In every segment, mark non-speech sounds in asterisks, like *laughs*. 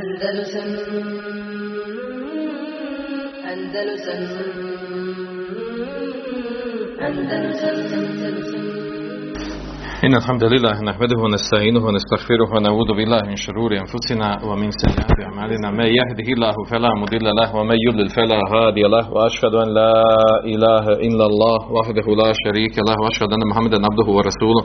Andalusam Andalusam Andalusam إن الحمد لله نحمده ونستعينه ونستغفره ونعوذ بالله من شرور أنفسنا ومن سيئات أعمالنا. من يهده الله فلا مضل له ومن يضلل فلا هادي له. وأشهد أن لا إله إلا الله وحده لا شريك له. وأشهد أن محمدا عبده ورسوله.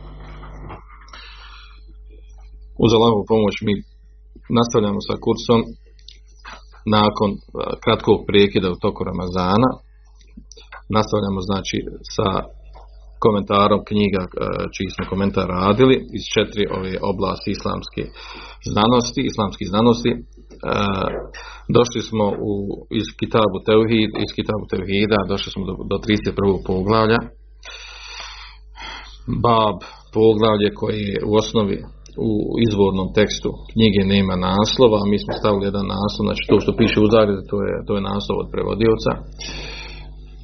Uz Allahovu pomoć mi nastavljamo sa kursom nakon eh, kratkog prekida u toku Ramazana. Nastavljamo znači sa komentarom knjiga eh, čiji smo komentar radili iz četiri ove oblasti islamske znanosti, islamskih znanosti. Eh, Došli smo u, iz Kitabu Teuhid, iz Kitabu Teuhida, došli smo do, do 31. poglavlja. Bab poglavlje koji je u osnovi u izvornom tekstu knjige nema naslova, mi smo stavili jedan naslov, znači to što piše u zagradi, to je, to je naslov od prevodioca.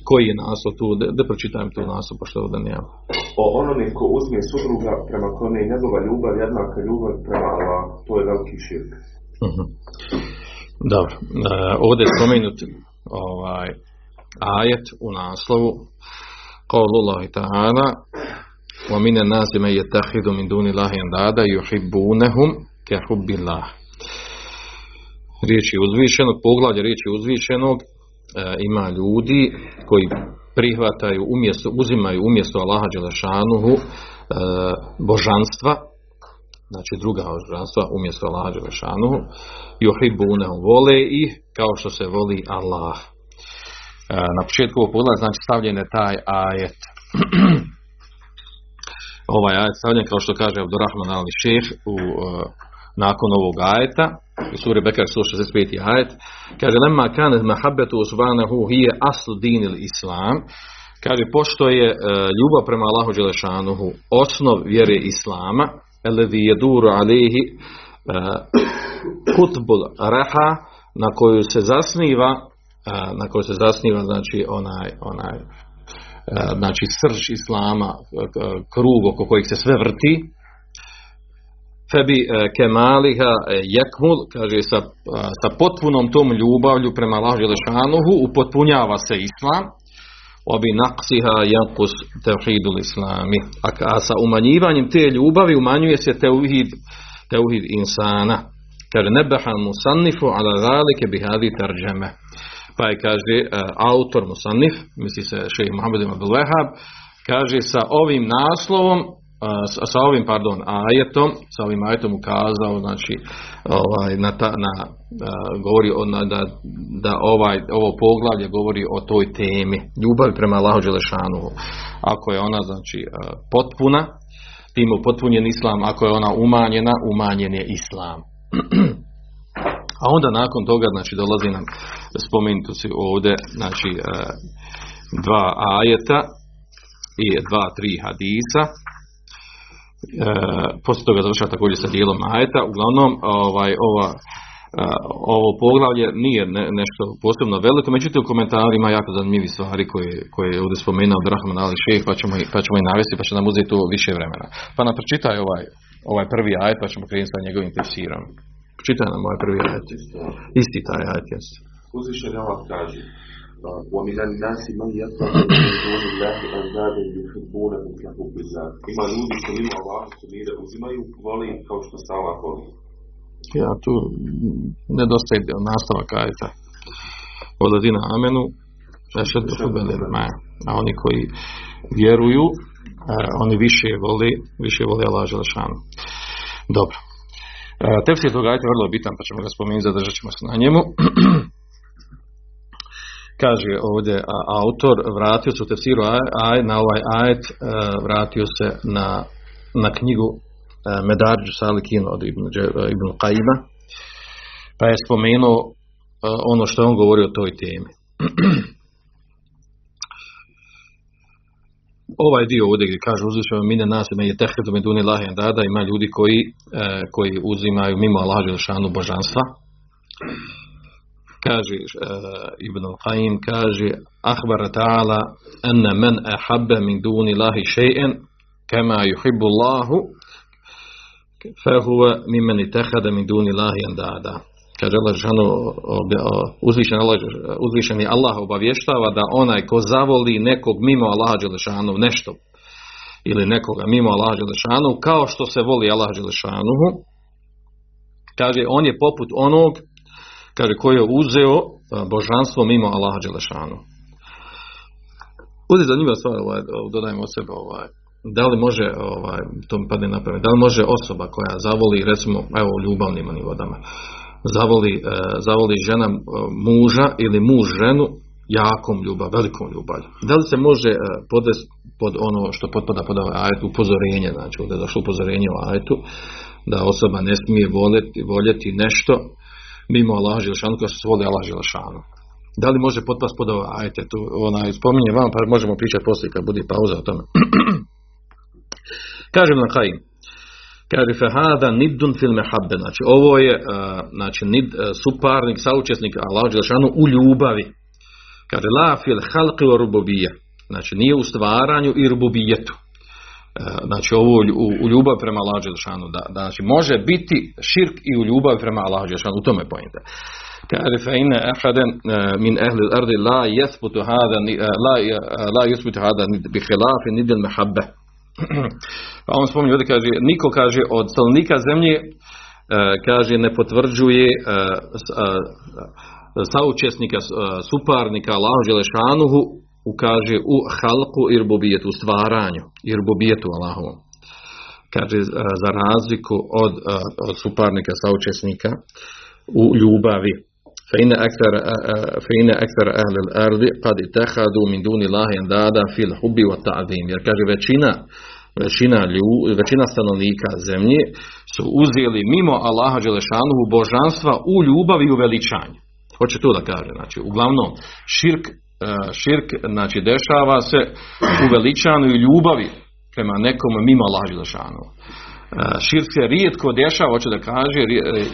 Koji je naslov tu? Da, da pročitam tu naslov, pošto ovdje nema. O onome ko uzme supruga prema kome je njegova ljubav jednaka ljubav prema Allah, to je veliki širk. Uh-huh. Dobro, e, ovdje je spomenut ovaj, ajet u naslovu Qavlullah ta'ala ومن الناس من يتخذ من دون الله اندادا يحبونهم كحب الله riječi uzvišenog, poglavlje riječi uzvišenog e, ima ljudi koji prihvataju umjesto, uzimaju umjesto Allaha Đelešanuhu e, božanstva, znači druga božanstva umjesto Allaha Đelešanuhu, juhibunehum vole ih kao što se voli Allah. E, na početku ovog poglavlja znači stavljen je taj ajet *clears throat* ovaj ajet stavljen kao što kaže Abdurrahman Ali Šeh u, uh, nakon ovog ajeta u suri Bekar 165. ajet kaže lemma kanet mahabbetu subhanahu hije aslu dinil islam kaže pošto je uh, ljubav prema Allahu Đelešanuhu osnov vjere islama eledi jeduru alihi uh, kutbul raha na koju se zasniva na koju se zasniva znači onaj onaj znači srž islama, krug oko kojih se sve vrti, febi kemaliha jekmul, kaže sa, sa potpunom tom ljubavlju prema Allah Želešanuhu upotpunjava se islam, obi naqsiha jankus tevhidul islami. A, a sa umanjivanjem te ljubavi umanjuje se teuhid, teuhid insana. Kaže, nebehan musannifu ala zalike bihadi tarđeme pa je kaže uh, autor Musannif, misli se šejh Muhammed Abdul Wahhab, kaže sa ovim naslovom uh, sa, ovim pardon ajetom, sa ovim ajetom ukazao znači ovaj na ta, na uh, govori o, na, da, da ovaj ovo poglavlje govori o toj temi ljubav prema Allahu dželešanu. Ako je ona znači potpuna, tim potpunjen islam, ako je ona umanjena, umanjen je islam. *clears throat* A onda nakon toga, znači, dolazi nam spomenuti ovdje, znači, dva ajeta i dva, tri hadisa. E, poslije toga završava također sa dijelom ajeta. Uglavnom, ovaj, ova, ovo poglavlje nije ne, nešto posebno veliko, međutim u komentarima jako zanimljivi stvari koje, koje je ovdje spomenuo Abdurrahman Ali Šejh, pa ćemo, pa ćemo i navesti, pa će nam uzeti tu više vremena. Pa nam pročitaj ovaj, ovaj prvi ajet, pa ćemo krenuti sa njegovim tefsirom. Čitaj nam ovaj prvi ajet. Isti taj ajet, jes. Uzvišen Allah kaže وَمِنَ النَّاسِ مَنْ يَتَّخِذُ مِنْ دُونِ اللَّهِ أَنْدَادًا يُحِبُّونَهُمْ كَحُبِّ اللَّهِ Ima ljudi koji mimo Allaha sumire uzimaju, voli ih kao što se Allah voli. Ja, tu nedostaje nastavak ajeta. Odadina amenu,ešed hubele maja. A oni koji vjeruju, eh, oni više voli, više voli Allah Želešanu. Dobro. Tefsir ajta je vrlo bitan, pa ćemo ga spomenuti, zadržat ćemo se na njemu. *clears throat* Kaže ovdje autor, vratio se u tefsiru aj, na ovaj ajet, vratio se na, na knjigu Medarđu Salikinu od Ibn, Ibn Qajima, pa je spomenuo ono što je on govorio o toj temi. *clears throat* ovaj dio ovdje gdje kaže uzvišeno mine nas je tehedu me duni lahi dada ima ljudi koji, e, koji uzimaju mimo Allah šanu božanstva kaže e, Ibn al-Qaim kaže ahbar ta'ala anna man ahabba min duni lahi shay'an kama yuhibbu Allahu fahuwa mimman ittakhadha min duni lahi andada kaže Allah žanu, uzvišen, Allah, uzvišeni Allah obavještava da onaj ko zavoli nekog mimo Allaha Đelešanu nešto ili nekoga mimo Allaha Đelešanu kao što se voli Allah Đelešanu kaže on je poput onog kaže koji je uzeo božanstvo mimo Allaha Đelešanu. Ovdje zanimljiva stvar, ovaj, dodajmo od sebe, ovaj, da li može, ovaj, to mi padne na da li može osoba koja zavoli, recimo, evo, u ljubavnim vodama, zavoli, e, zavoli žena e, muža ili muž ženu jakom ljubav, velikom ljubav. Da li se može e, podvesti pod ono što potpada pod ovaj ajet, upozorenje, znači ovdje je došlo upozorenje u ajetu, da osoba ne smije voljeti, voljeti nešto mimo Allah Želšanu kao se voli Allah Želšanu. Da li može potpast pod ovaj ajet, tu onaj spominje vam, pa možemo pričati poslije kad bude pauza o tome. *clears throat* Kažem na Kajim, Kaže fehada nidun fil mehabbe. Znači ovo je uh, znači, nid, uh, suparnik, saučesnik Allah Đelšanu u ljubavi. Kaže la fil halqi u rubobije. Znači nije u stvaranju i rubobijetu. Uh, znači ovo u, u ljubavi prema Allah Đelšanu. Da, da, znači može biti širk i u ljubavi prema Allah Đelšanu. U tome pojente. Kaže fa inna min ahli al-ardi la yathbutu hada la la hada bi khilaf nid al-mahabba. Pa on spominje ovdje, kaže, niko kaže od stanovnika zemlje, e, kaže, ne potvrđuje e, e, saučesnika, suparnika Allahu Želešanuhu, ukaže u halku i rubobijetu, u stvaranju i rubobijetu Allahovom. Kaže, za razliku od, od suparnika, saučesnika u ljubavi. فإن أكثر فإن أكثر أهل الأرض قد اتخذوا من دون الله أندادا في الحب والتعظيم jer kaže većina većina, lju, većina stanovnika zemlje su uzeli mimo Allaha Đelešanuhu božanstva u ljubavi i u veličanju. Hoće to da kaže. Znači, uglavnom, širk, širk znači, dešava se u veličanju i ljubavi prema nekom mimo Allaha Đelešanuhu. Širk se rijetko dešava, hoće da kaže,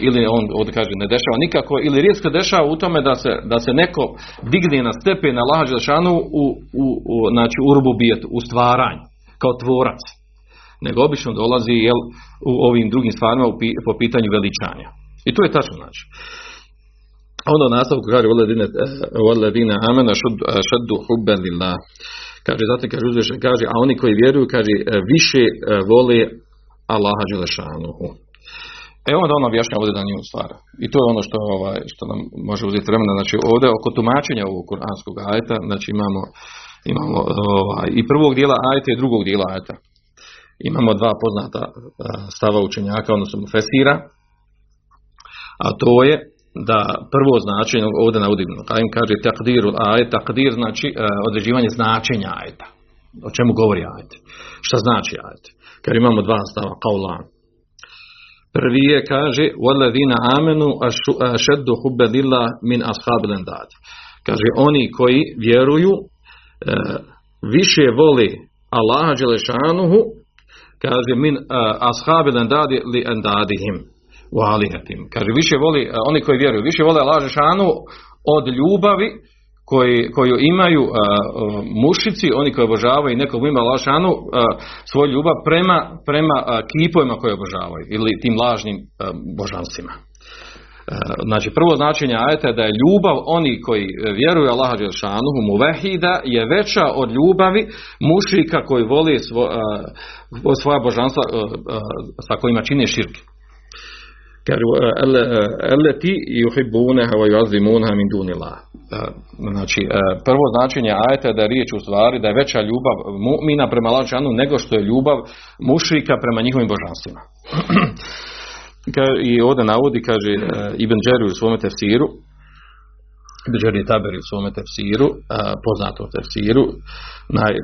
ili on ovdje kaže ne dešava nikako, ili rijetko dešava u tome da se, da se neko digne na stepen Allaha Đelešanuhu u, u, u, znači, u rububijetu, u stvaranju kao tvorac, nego obično dolazi jel, u ovim drugim stvarima po pitanju veličanja. I to je tačno znači. Onda u nastavku kaže Waladina eh, amena šaddu eh, hubben lillah. Kaže, zatim kaže uzvišen, kaže, a oni koji vjeruju, kaže, više vole Allaha Đelešanuhu. Evo onda on objašnja ovdje da nije stvar. I to je ono što, ovaj, što nam može uzeti vremena. Znači ovdje oko tumačenja ovog kuranskog ajeta, znači imamo imamo ovaj, i prvog dijela ajeta i drugog dijela ajeta. Imamo dva poznata stava učenjaka, odnosno Fesira, a to je da prvo značenje, ovdje navodim, im kaže takdiru ajet, takdir znači određivanje značenja ajeta. O čemu govori ajet? Šta znači ajet? Kad imamo dva stava, kaulan. Prvi je, kaže, وَالَّذِينَ آمَنُوا أَشَدُّ حُبَّ لِلَّهِ مِنْ أَصْحَابِ الْأَنْدَادِ Kaže, oni koji vjeruju E, više voli Allaha Đelešanuhu kaže min uh, ashabi dadi li endadihim u alihatim. Kaže više voli, uh, oni koji vjeruju, više vole Allaha Đelešanuhu od ljubavi koji, koju imaju uh, mušici, oni koji obožavaju nekog ima Allaha uh, svoju ljubav prema, prema kipovima koje obožavaju ili tim lažnim božanstvima. E, znači prvo značenje ajeta je da je ljubav oni koji vjeruju Allaha Đelšanuhu muvehida je veća od ljubavi mušika koji voli svo, uh, svoja božanstva uh, sa kojima čine širke. Kažu, eleti juhibuneha wa yuazimuneha min dunillah. Znači, prvo značenje ajeta je da je riječ u stvari da je veća ljubav mu'mina prema Allaha nego što je ljubav mušika prema njihovim božanstvima. *clears throat* I ovdje navodi, kaže Ibn Đeri u svome tefsiru, Ibn Đeri Taberi u svome tefsiru, uh, poznato tefsiru, naj,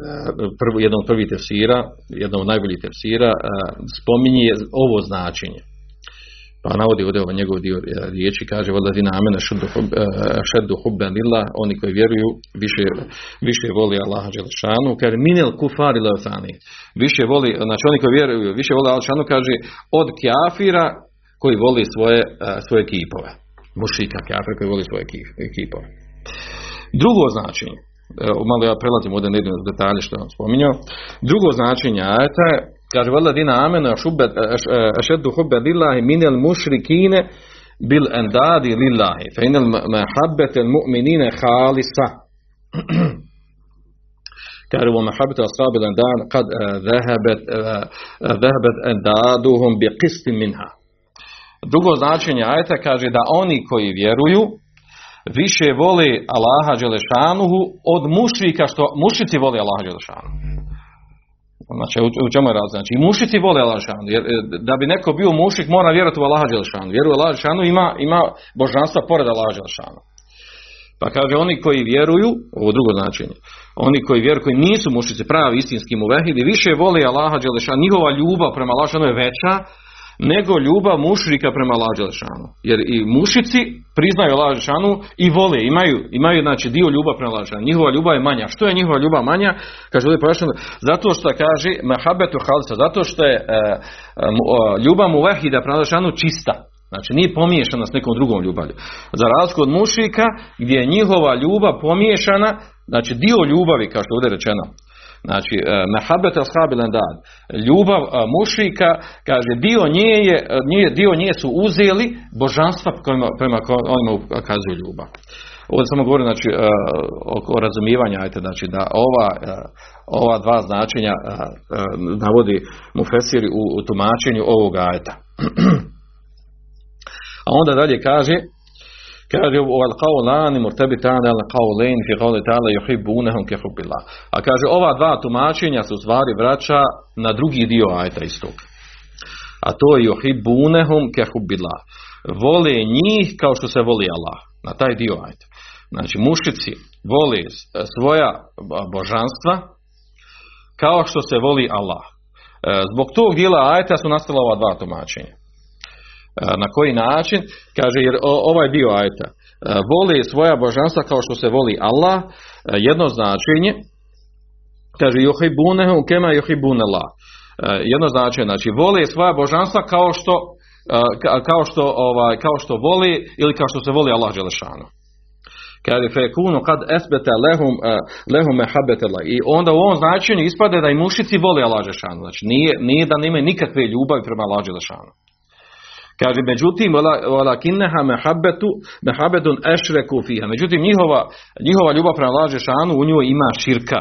jedno od prvih tefsira, jedno od najboljih tefsira, spominje ovo značenje. Pa navodi ovdje ovaj njegov dio riječi, kaže Valadina amena šeddu hubben lillah, oni koji vjeruju više, više voli Allaha Đelešanu, kaže minel kufari leotani, više voli, znači oni koji vjeruju, više voli Allaha kaže od kjafira koji voli svoje, svoje kipove. Mušika kjafira koji voli svoje kipove. Drugo značenje, malo ja prelazim ovdje na detalje što vam spominjao, drugo značenje ajeta je Kaže, vela dina amena ašeddu hubbe lillahi minel mušrikine bil endadi lillahi. Fe inel mahabbete mu'minine halisa. *clears throat* Kaže, wa mahabbete ashabi lendan kad dhehebet endaduhum bi qistin minha. Drugo značenje ajta kaže da oni koji vjeruju više vole Allaha Đelešanuhu od mušrika što mušici vole Allaha Đelešanuhu. Znači, u, u čemu je razlika? Znači, i mušici vole Allah jer e, da bi neko bio mušik mora vjerovati u Allah Đelšanu. Vjeruje Allah Đelšanu ima, ima božanstva pored Allah Đelšanu. Pa kaže, oni koji vjeruju, ovo drugo značenje, oni koji vjeruju, koji nisu mušici pravi istinski muvehidi, više vole Allaha Đelšanu, njihova ljubav prema Allah je veća nego ljubav mušrika prema Allah. Jer i mušici priznaju Allah i vole, imaju, imaju znači dio ljubav prema Allah. Njihova ljubav je manja. Što je njihova ljubav manja? Kaže ovdje pojašnjeno, zato što kaže mahabetu halisa, zato što je e, e, ljubav mu vahida prema Allah čista. Znači nije pomiješana s nekom drugom ljubavlju. Za razliku od mušika gdje je njihova ljubav pomiješana, znači dio ljubavi, kao što je ovdje rečeno, Znači, e, mehabet ashabi dad. Ljubav e, mušika, kaže, dio nje, je, e, dio nje su uzeli božanstva prema, prema onima ukazuju ljubav. Ovdje samo govorim znači, o, razumijevanju, ajte, znači da ova, ova dva značenja navodi mu fesiri u, u tumačenju ovog ajta. *clears throat* A onda dalje kaže, Kaže al qawlani murtabitani al fi qawli ta'ala yuhibbunahum ka hubbillah. A kaže ova dva tumačenja su stvari vraća na drugi dio ajta istog. A to je yuhibbunahum ka hubbillah. Vole njih kao što se voli Allah. Na taj dio ajta. Znači mušici vole svoja božanstva kao što se voli Allah. E, zbog tog dijela ajta su nastala ova dva tumačenja. Na koji način? Kaže, jer ovaj dio ajta voli svoja božanstva kao što se voli Allah, jedno značenje, kaže, juhibunehu kema juhibunela. Jedno značenje, znači, voli svoja božanstva kao što, kao što, ovaj, kao što voli ili kao što se voli Allah Đelešanu. Kaže fekunu kad esbete lehum, lehum I onda u ovom značenju ispade da i mušici voli Allah Đelešanu. Znači nije, nije da nemaju nikakve ljubavi prema Allah Đelešanu. Kaže, međutim, walakinneha mehabbetu, mehabbetun ešreku fiha. Međutim, njihova, njihova ljubav prema laže šanu u njoj ima širka.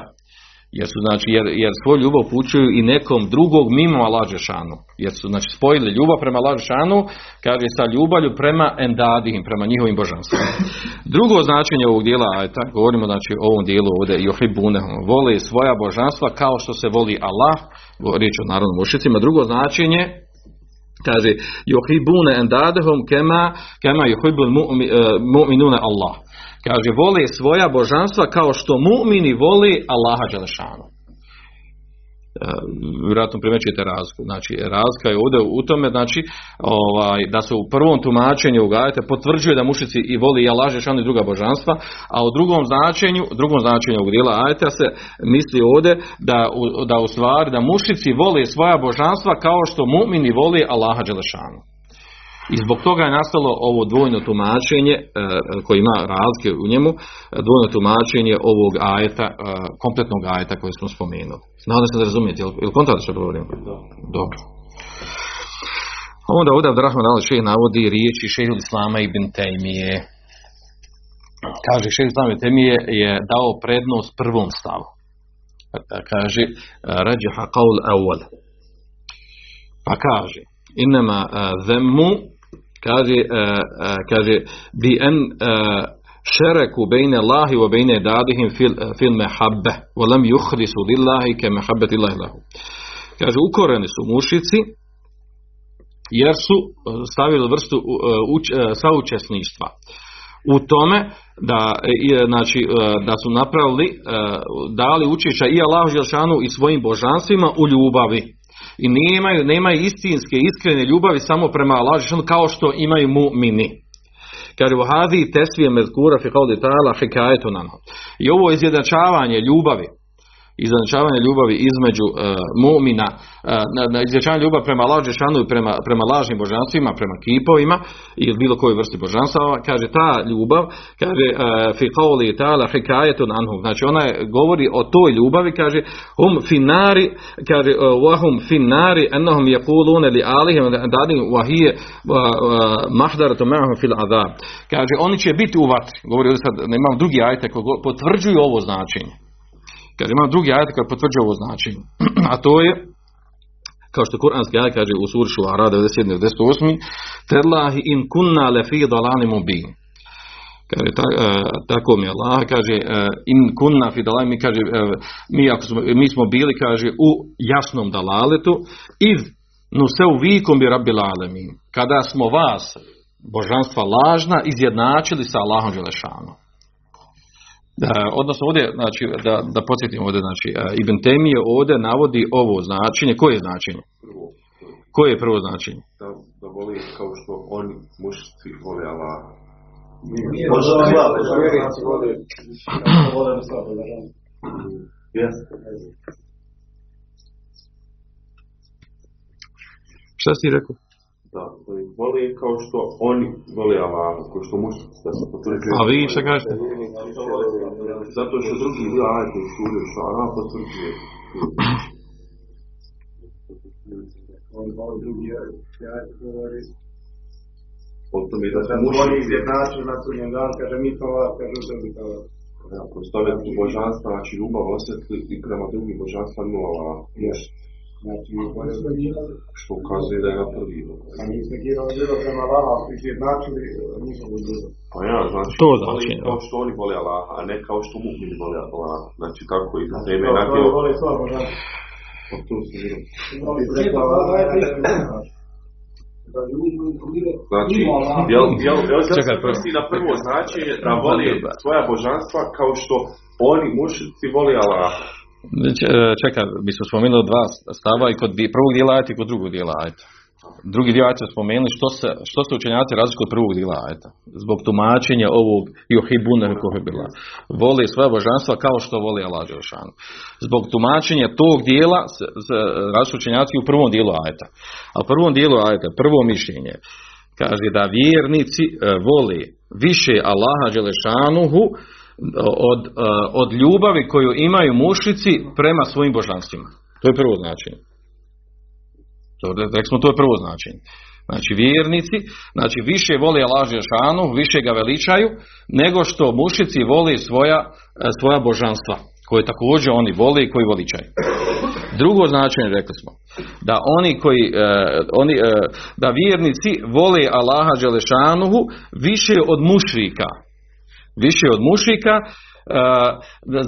Jer su, znači, jer, jer svoju ljubav pućuju i nekom drugog mimo laže šanu. Jer su, znači, spojili ljubav prema laže šanu, kaže, sa ljubavlju prema endadihim, prema njihovim božanstvima. *laughs* Drugo značenje ovog dijela, ajta, govorimo, znači, o ovom dijelu ovdje, johibunehum, vole svoja božanstva kao što se voli Allah, riječ o narodnom mušicima. Drugo značenje, Kaže, yuhibune endadehum kema, kema yuhibul mu'minuna Allah. Kaže, vole svoja božanstva kao što mu'mini voli Allaha Đelešanu. E, vjerojatno primećujete razliku. Znači, razlika je ovdje u tome, znači, ovaj, da se u prvom tumačenju ugajate potvrđuje da mušici i voli i Allah i druga božanstva, a u drugom značenju, drugom značenju ovog dijela se misli ovdje da, da u stvari da mušici voli svoja božanstva kao što mu'mini voli Allaha Đelešanu. I zbog toga je nastalo ovo dvojno tumačenje e, koje ima razlike u njemu, dvojno tumačenje ovog ajeta, e, kompletnog ajeta koje smo spomenuli. Nadam se da razumijete, jel, jel govorim? Dobro. Onda ovdje Abdurrahman al navodi riječi šehu Islama ibn Tejmije. Kaže šehu Islama ibn Tejmije je dao prednost prvom stavu. Kaže rađaha qaul awal. Pa kaže inama zemmu kaže, kaže bi en šereku bejne Allahi wa bejne dadihim fil, fil mehabbe wa lam yuhlisu lillahi ke mehabbeti lahu. Kaže, ukoreni su mušici jer su stavili vrstu uč, saučesništva u tome da, znači, da su napravili, dali učešća i Allahu Želšanu i svojim božanstvima u ljubavi i nemaju, nemaju istinske, iskrene ljubavi samo prema Allahu kao što imaju mu'mini. Kaže, hadi tesvije mezkura fi qawli ta'ala hikajetu nam. I ovo izjednačavanje ljubavi, izjednačavanje ljubavi između uh, mu'mina, uh, na, na izjednačavanje ljubavi prema Allahu Želešanu i prema, prema lažnim božanstvima, prema kipovima ili bilo kojoj vrsti božanstava, kaže ta ljubav, kaže uh, fi qawli ta'ala hikajetu anhum. Znači ona je, govori o toj ljubavi, kaže hum finari, kaže uh, wahum finari ennahum yaquluna li alihim dadim wa hiya mahdaratu ma'ahum fil azab. Kaže oni će biti u vatri. Govori ovdje sad, imam drugi ajte koji potvrđuju ovo značenje. Kaže, ima drugi ajet koji potvrđuje ovo značenje. *clears throat* A to je, kao što kuranski ajet kaže u suri Šuara 97. 98. Tellahi in kunna lefi dalani mubin. Kaže, ta, e, tako mi Allah, kaže, e, in kunna fi dalani, mi kaže, e, mi, ako smo, mi smo bili, kaže, u jasnom dalaletu, iz nu se u vikom bi rabbil alemin. Kada smo vas, božanstva lažna, izjednačili sa Allahom Želešanom. Da, odnosno ovdje, znači, da, da podsjetim ovdje, znači, e, Ibn Temije ovdje navodi ovo značenje, koje je značenje? Koje je prvo značenje? da, da voli kao što oni mušci vole Allah. Šta si rekao? Da, da ih voli kao što oni vole Allah, kao što mušci da se potvrđuje. A vi šta kažete? Zato što drugi dio ajte u suri Šara potvrđuje. On voli drugi, ja govori, O tome da se oni izjednaču na sudnjem dan, kaže mi to vas, kaže u tebi to vas. Ja, postave tu božanstva, znači ljubav osjetli i prema drugim božanstva nula nešto, oni su što ukazuje da je na prvi. a mi smo negirali bilo prema vama, ako izjednačili njihovu ljubav. Pa ja, znači, To znači, kao što oni vole Allah, a ne kao što mu'mini vole Allah. Znači, tako i za teme To- na to voli sva božanstva. Pa Allaha, ne preko nas. Znači, jel, jel, jel Čekaj, se misli na prvo značenje da voli svoja božanstva kao što oni mušnici voli Allah. Č- e, Čekaj, mi smo spomenuli dva stava i kod prvog dijela ajta i kod drugog dijela ajta. Drugi dio ajta spomenuli što se, što se učenjaci razlikuju od prvog dijela ajta. Zbog tumačenja ovog johibune koje bila. Voli svoja božanstva kao što voli Allah. Zbog tumačenja tog dijela razlikuju učenjaci u prvom dijelu ajta. A u prvom dijelu ajta, prvo mišljenje, kaže da vjernici e, vole više Allaha Đelešanuhu od, e, od ljubavi koju imaju mušici prema svojim božanstvima. To je prvo značenje. To, rekli smo, to je prvo značenje. Znači vjernici, znači više vole Allah Đelešanuhu, više ga veličaju, nego što mušici vole svoja, e, svoja božanstva, koje također oni vole i koji veličaju. Drugo značenje rekli smo da oni koji e, oni e, da vjernici vole Allaha dželešanuhu više od mušrika. Više od mušrika e,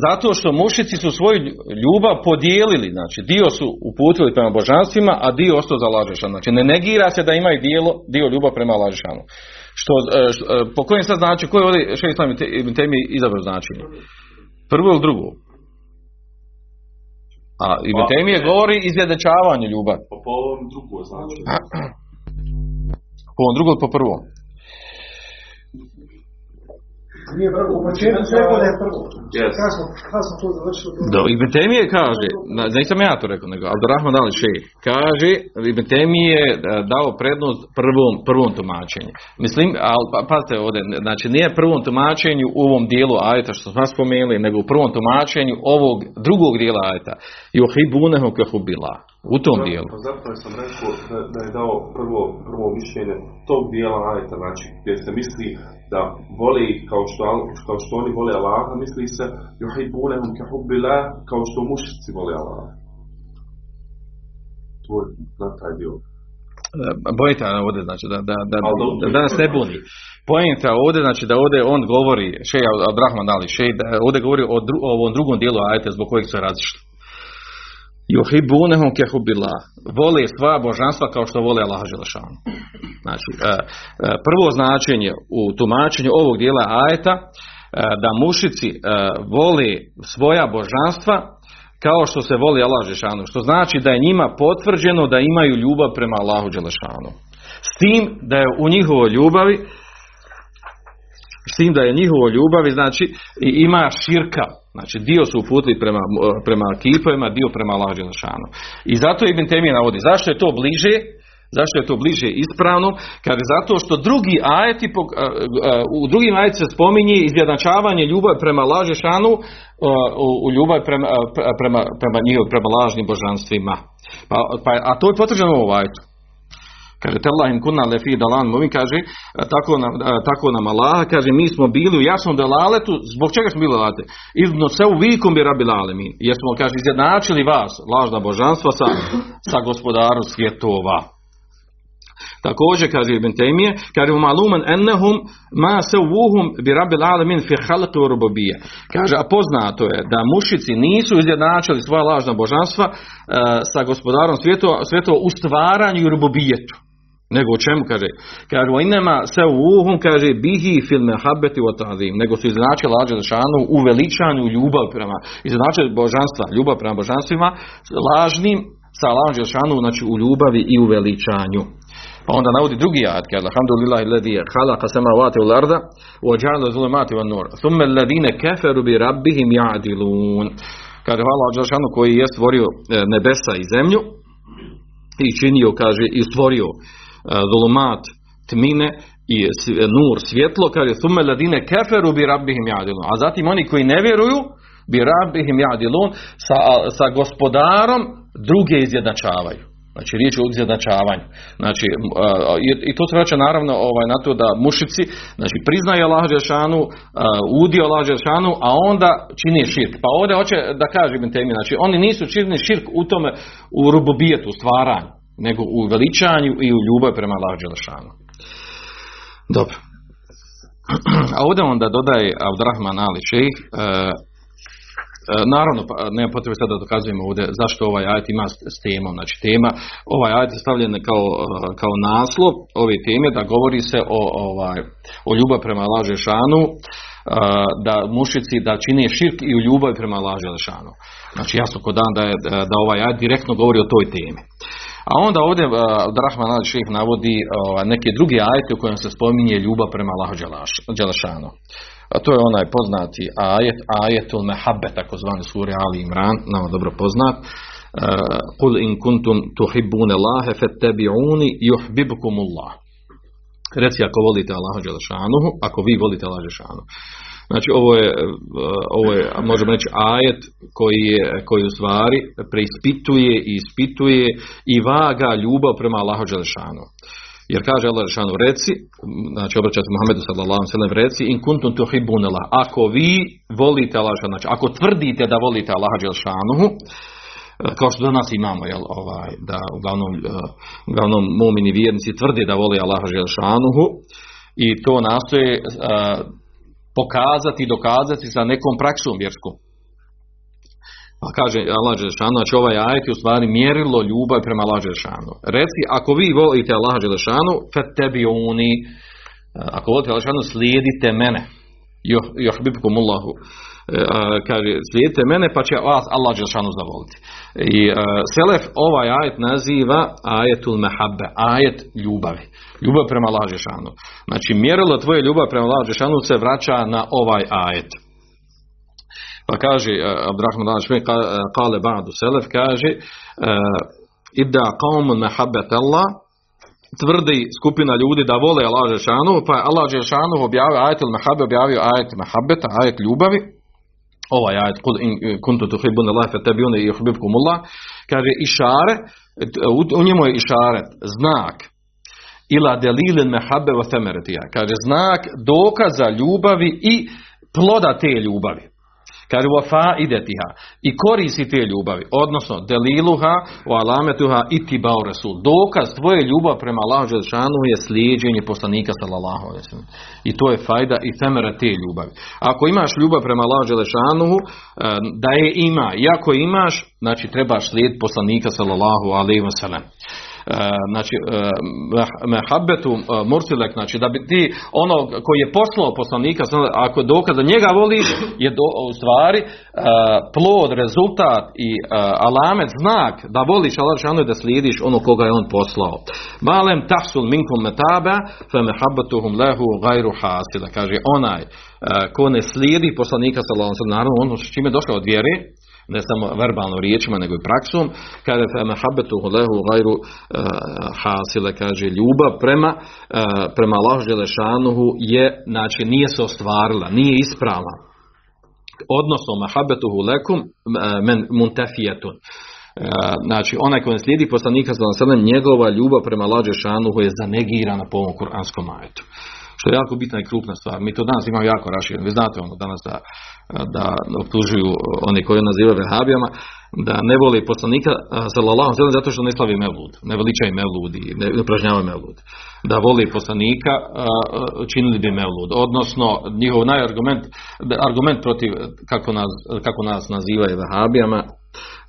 zato što mušici su svoju ljubav podijelili, znači dio su uputili prema božanstvima, a dio ostao za Allah dželešanu. Znači ne negira se da imaju dijelo, dio ljubav prema Allah dželešanu. Što, e, što, e, po kojem sad znači, koji je ovdje še islam ibn temi izabrao značenje? Prvo ili drugo? A Ibn Pa, Taymije ne. govori izjednačavanju ljubavi. Pa po ovom drugo znači. Po ovom drugom, po prvom. Nije prvo, u početku da je prvo. Yes. Kad smo, to završili? Da, Ibn Taymije kaže, nisam ja to rekao, nego Abdurrahman Ali Šejh, kaže, Ibn Taymije je e, dao prednost prvom, prvom tumačenju. Mislim, ali pa, pazite ovdje, znači nije prvom tumačenju u ovom dijelu ajeta što smo spomenuli, nego u prvom tumačenju ovog drugog dijela ajeta. Juhibunehu kahubila. U tom dijelu. Pa zapravo sam rekao da, da je dao prvo, prvo mišljenje tog dijela ajta, znači gdje se misli da voli kao što, kao što oni vole Allaha, misli se yuhibbunahum kahubbillah kao što mušnici vole Allaha. To je na taj dio. Bojite ovdje, znači, da, da, da, da, da nas ne buni. Pojenta ovdje, znači da ovdje on govori, šej Abdurrahman Ali, šej, da ovdje govori o, dru, o ovom drugom dijelu ajeta zbog kojeg se različite. Juhibunehum kehubila. Vole svoja božanstva kao što vole Allah Želešanu. Znači, e, e, prvo značenje u tumačenju ovog dijela ajeta, e, da mušici vole svoja božanstva kao što se voli Allah Žešanu, što znači da je njima potvrđeno da imaju ljubav prema Allahu Đelešanu. S tim da je u njihovoj ljubavi s tim da je njihovo ljubavi, znači ima širka, znači dio su uputili prema, prema kipovima, dio prema Allah Đelešanu. I zato Ibn Temije navodi, zašto je to bliže? Zašto je to bliže ispravno? Kaže zato što drugi ajeti, u drugim ajetima se spominje izjednačavanje ljubavi prema laže šanu u, ljubav prema, prema, prema njihov, prema lažnim božanstvima. Pa, pa, a to je potvrđeno u ajetu. Kaže, tellahim kunna lefi dalan muvin, kaže, tako nam, tako nam Allah, kaže, mi smo bili u jasnom delaletu, zbog čega smo bili delaletu? Izno se u vikom bi rabil alemin, jer smo, kaže, izjednačili vas, lažna božanstva, sa, sa gospodarom svjetova. Također kaže Ibn Taymije, kaže maluman ennehum ma sawuhum bi rabbil alamin fi rububiyya. Kaže a poznato je da mušici nisu izjednačili svoja lažna božanstva uh, sa gospodarom svjetova, svjetova u stvaranju i rububijetu. Nego u čemu kaže? Kaže o inema se uhum kaže bihi fil mehabeti ta'zim. Nego su izjednačili lađe šanu u veličanju ljubav prema izjednačili božanstva, ljubav prema božanstvima lažnim sa lađe šanu znači u ljubavi i u veličanju. Pa onda navodi drugi ajet, kaže alhamdulillahi alladhi khalaqa samawati wal arda wa ja'ala zulumati wan nur. Thumma alladhina kafaru bi rabbihim ya'dilun. Kaže hvala Đelšanu koji je stvorio e, nebesa i zemlju i činio, kaže, i stvorio zulumat, tmine i nur, svjetlo, kaže, thumme ladine keferu bi rabbihim jadilun. A zatim oni koji ne vjeruju, bi rabbihim jadilun, sa, sa gospodarom druge izjednačavaju. Znači riječ je o izjednačavanju. Znači, i to se vraća naravno ovaj, na to da mušici znači, priznaju Allah Đelšanu, udio Allah Đelšanu, a onda čini širk. Pa ovdje hoće da kaže Ibn Temi, znači oni nisu činili širk u tome, u rubobijetu, u stvaranju, nego u veličanju i u ljubavi prema Allah Đelšanu. Dobro. *clears throat* A ovdje onda dodaje Abdurrahman Ali Šejh, Naravno, pa, nema potrebe sada da dokazujemo ovdje zašto ovaj ajet ima s temom. Znači, tema, ovaj ajet je stavljen kao, kao naslov ove teme da govori se o, ovaj, o ljubav prema laže šanu, da mušici da čine širk i u ljubav prema laže šanu. Znači, jasno kod dan da, je, da ovaj ajet direktno govori o toj temi. A onda ovdje Drahman Ali Šejh navodi neke druge ajete u kojem se spominje ljubav prema Allahu Đelešanu. A to je onaj poznati ajet, ajetul mehabbe, takozvani suri Ali Imran, nama dobro poznat. Kul in kuntum tuhibbune Allahe fattabi'uni yuhibbukumullah. Reci ako volite Allaha Đelešanuhu, ako vi volite Allaha Đelešanuhu. Znači ovo je, ovo je, možemo reći, ajet koji, je, koji u stvari preispituje i ispituje i vaga ljubav prema Allahu Đelešanu. Jer kaže Allah Đelešanu reci, znači obraćate Muhammedu sallallahu ve reci in kuntum tuhibbun Allah. Ako vi volite Allah znači ako tvrdite da volite Allaha Đelešanuhu, kao što danas imamo, jel, ovaj, da uglavnom, uglavnom mumini vjernici tvrde da voli Allaha Đelešanuhu i to nastoje pokazati i dokazati sa nekom praksom vjerskom. Pa kaže Allah Đelešanu, znači ovaj ajet je u stvari mjerilo ljubav prema Allah Đelešanu. Reci, ako vi volite Allah Đelešanu, fattabi'uni, ako volite Allah Đelešanu, slijedite mene. Johbibkum Allahu. Kaže, slijedite mene, pa će vas Allah Đelešanu zavoliti. I uh, Selef ovaj ajet naziva ajetul mehabbe, ajet ljubavi. Ljubav prema Allah Đelešanu. Znači, mjerilo tvoje ljubav prema Allah Đelešanu se vraća na ovaj ajet. Pa kaže Abdurrahman Daniš, kale ba'du selef, kaže ibda qawmun mehabbet Allah, tvrdi skupina ljudi da vole Allah Žešanu, pa je Allah Žešanu objavio ajet il mehabbe, objavio ajet mehabbeta, ajet ljubavi, ovaj ajet, kul in kuntu tuhibbun Allah, fe tebiune i uhbibkum Allah, kaže išare, u njemu je išaret, znak, ila delilin mehabbe wa temeretija, kaže znak dokaza ljubavi i ploda te ljubavi. Kaže wa faidetiha i koristi te ljubavi, odnosno deliluha wa alametuha itibau rasul. Dokaz tvoje ljubav prema Allahu dželešanu je slijedeње poslanika sallallahu. I to je fajda i temera te ljubavi. Ako imaš ljubav prema Allahu dželešanu, da je ima, i ako imaš, znači trebaš slijediti poslanika sallallahu sellem. Znači mehabetu mursilek, znači da bi ti ono koji je poslao poslanika, ako je dokaz da njega voliš, je do, u stvari plod, rezultat i alamet, znak da voliš Allah da slijediš ono koga je on poslao. Malem tahsul minkum metaba, fe mehabetuhum lehu gajru hasila, kaže onaj ko ne slijedi poslanika sallallahu naravno ono s čime je došao od vjere, ne samo verbalno riječima, nego i praksom, kaže mahabbetu lehu gajru uh, hasile, kaže ljubav prema, uh, prema Allahu Želešanuhu je, znači nije se ostvarila, nije ispravna. Odnosno, mahabbetuhu lekum men muntafijetun. Znači, onaj koji slijedi poslanika sallallahu njegova ljubav prema Allahu Želešanuhu je zanegirana po ovom kuranskom ajetu što je jako bitna i krupna stvar. Mi to danas imamo jako rašireno. Vi znate ono danas da, da optužuju oni koji nazivaju vehabijama, da ne voli poslanika sallallahu alejhi zato što ne slavi mevlud, ne veličaju mevlud i ne upražnjavaju mevlud. Da voli poslanika činili bi mevlud. Odnosno njihov najargument argument protiv kako nas, kako nas nazivaju vehabijama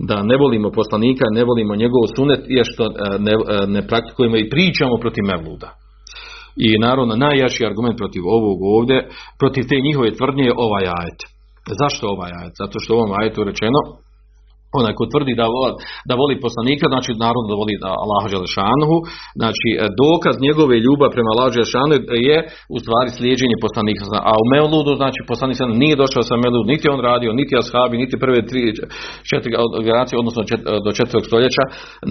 da ne volimo poslanika, ne volimo njegov sunet je što ne, ne praktikujemo i pričamo protiv mevluda. I naravno najjači argument protiv ovog ovdje, protiv te njihove tvrdnje je ovaj ajet. Zašto ovaj ajet? Zato što u ovom ajetu rečeno onaj ko tvrdi da, da voli poslanika, znači naravno da voli Allaha Želešanuhu, znači e, dokaz njegove ljubav prema Allahu Želešanuhu je u stvari slijeđenje poslanika. A u Mevludu, znači poslanik nije došao sa Mevludu, niti on radio, niti ashabi, niti prve tri, četiri generacije, odnosno do četvrtog stoljeća,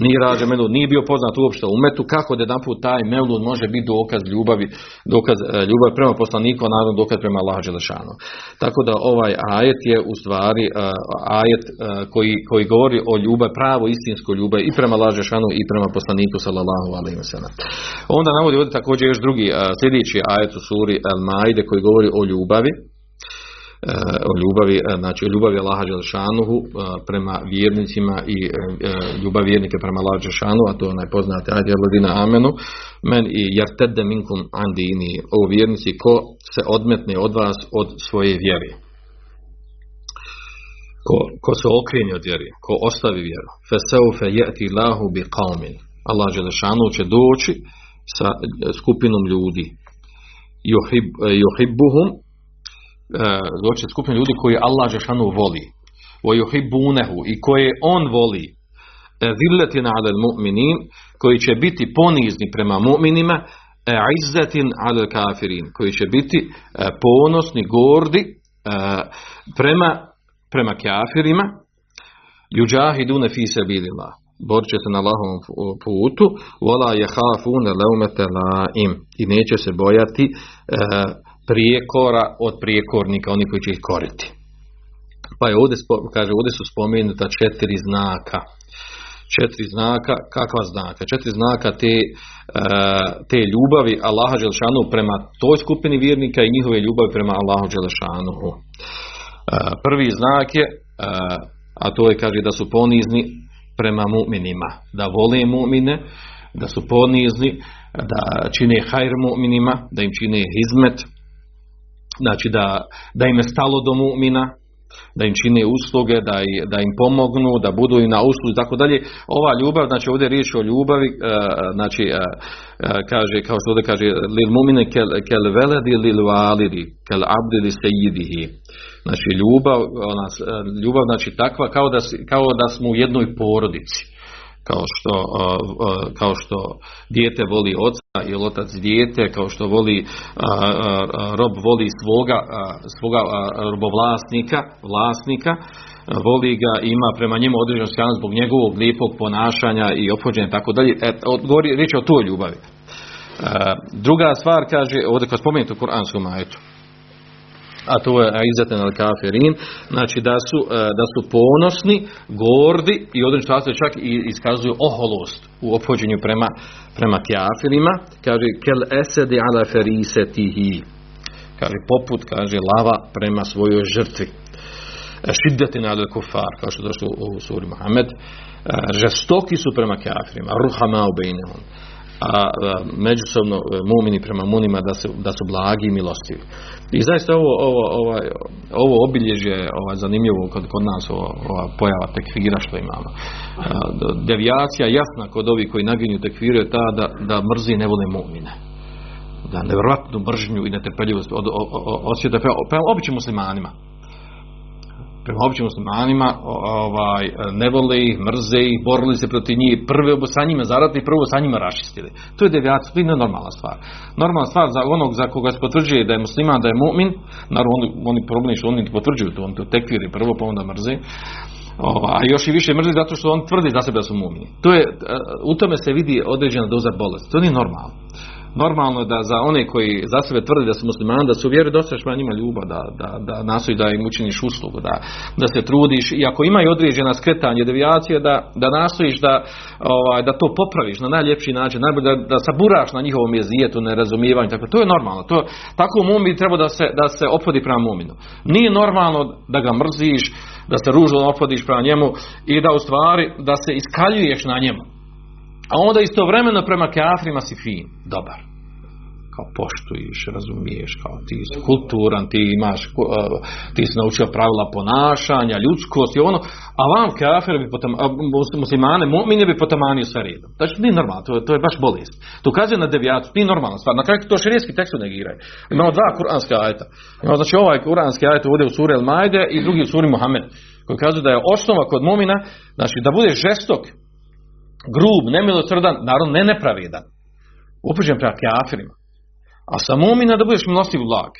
nije rađen Mevlud, nije bio poznat uopšte u metu, kako da jedan put taj Mevlud može biti dokaz ljubavi, dokaz e, ljubavi prema poslaniku, a naravno dokaz prema Allahu Želešanuhu. Tako da ovaj ajet je u stvari e, ajet koji koji govori o ljubav, pravo istinsko ljubav i prema Lažešanu i prema poslaniku sallallahu alaihi wa sallam. Onda navodi ovdje također još drugi sljedeći ajet u suri al Maide koji govori o ljubavi, o ljubavi, znači o ljubavi Allaha Đelšanuhu prema vjernicima i ljubav vjernike prema Allaha Đelšanuhu, a to je najpoznate ajde Ladina Amenu, men i jartedde minkum andini, o vjernici ko se odmetne od vas od svoje vjere ko, ko se okreni od vjeri, ko ostavi vjeru, feseufe jeti lahu bi qaumin. Allah Đelešanu će doći sa skupinom ljudi. Juhib, juhibbuhum, e, doći skupinom ljudi koji Allah Đelešanu voli. O juhibbunehu i koje on voli. Zilletin ala mu'minin, koji će biti ponizni prema mu'minima, e izzetin ala kafirin, koji će biti e, ponosni, gordi e, prema prema kafirima yuđahidune fi sabilillah borit će se na Allahovom putu wala yahafuna laumata laim i neće se bojati e, prijekora od prijekornika oni koji će ih koriti pa je ovdje, kaže, ovdje su spomenuta četiri znaka četiri znaka, kakva znaka? Četiri znaka te, e, te ljubavi Allaha Đelšanu prema toj skupini vjernika i njihove ljubavi prema Allahu Đelšanu. Prvi znak je, a to je kaže da su ponizni prema mu'minima, da vole mu'mine, da su ponizni, da čine hajr mu'minima, da im čine hizmet, znači da, da im je stalo do mu'mina, da im čine usluge, da, da im pomognu, da budu i na usluzi i tako dalje. Ova ljubav, znači ovdje je riječ o ljubavi, znači kaže, kao što ovdje kaže, lil mumine kel, kel veledi lil validi, kel abdi li sejidihi. Znači ljubav, ona, ljubav znači takva kao da, kao da smo u jednoj porodici. Kao što, kao što dijete voli oca i otac dijete, kao što voli rob voli svoga, svoga robovlasnika, vlasnika, voli ga, ima prema njemu određenu stranu zbog njegovog lijepog ponašanja i ophođenja tako dalje. E, govori riječ o toj ljubavi. Druga stvar kaže, ovdje kad spomenuti u Kur'anskom majetu, a to je izaten al kafirin, znači da su, e, da su ponosni, gordi i situaciju čak i iskazuju oholost u ophođenju prema, prema kafirima, kaže kel esedi ala ferisetihi, kaže poput, kaže lava prema svojoj žrtvi. E, Šiddetin al kufar, kao što je došlo u suri Muhammed, e, žestoki su prema kafirima, ruhama u a, međusobno mumini prema munima da su, da su blagi i milostivi. I zaista ovo, ovo, ovaj, ovo obilježje je ovaj, zanimljivo kod, kod nas ova, ova pojava tekfira što imamo. Devijacija jasna kod ovih koji naginju tekfiru je ta da, da mrzi ne vole mumine da nevjerojatnu mržnju i netrpeljivost od, osjeta prema, prema običnim muslimanima prema običnim muslimanima ovaj, ne vole ih, mrze ih, borili se protiv njih, prvo sa njima zaradili, prvo sa njima rašistili. To je devijacija, to je normalna stvar. Normalna stvar za onog za koga se potvrđuje da je musliman, da je mu'min, naravno oni, oni problem što oni potvrđuju to, oni to tekviri prvo pa onda mrze. Ovaj, a još i više mrzi zato što on tvrdi za sebe da su mumini. To je, u tome se vidi određena doza bolesti. To nije normalno normalno da za one koji za sebe tvrde da su muslimani, da su vjeri dosta prema njima ljubav, da, da, da nastoji da im učiniš uslugu, da, da se trudiš i ako imaju određena skretanje, devijacije, da, da nastojiš da, ovaj, da to popraviš na najljepši način, najbolje da, da saburaš na njihovom jezijetu, nerazumijevanju, tako to je normalno. To, tako mumi treba da se, da se opodi prema muminu. Nije normalno da ga mrziš, da se ružno opodiš prema njemu i da u stvari da se iskaljuješ na njemu. A onda istovremeno prema kafrima si fin, dobar. Kao poštuješ, razumiješ, kao ti si kulturan, ti imaš, ti si naučio pravila ponašanja, ljudskost i ono, a vam kafir bi potom, muslimane, mu'mine bi potamanio sve redom. Znači, nije normalno, to, to je baš bolest. To ukazuje na devijatu, nije normalna stvar. Na kraju to širijski tekst negiraju. Imamo dva kuranska ajta. Imamo znači ovaj kuranski ajta ovdje u suri El Majde i drugi u suri Muhammed. Koji kazuje da je osnova kod mumina, znači da bude žestok grub, nemilosrdan, naravno ne nepravedan. Upućen prema kafirima. A sa mumina da budeš milostiv blag.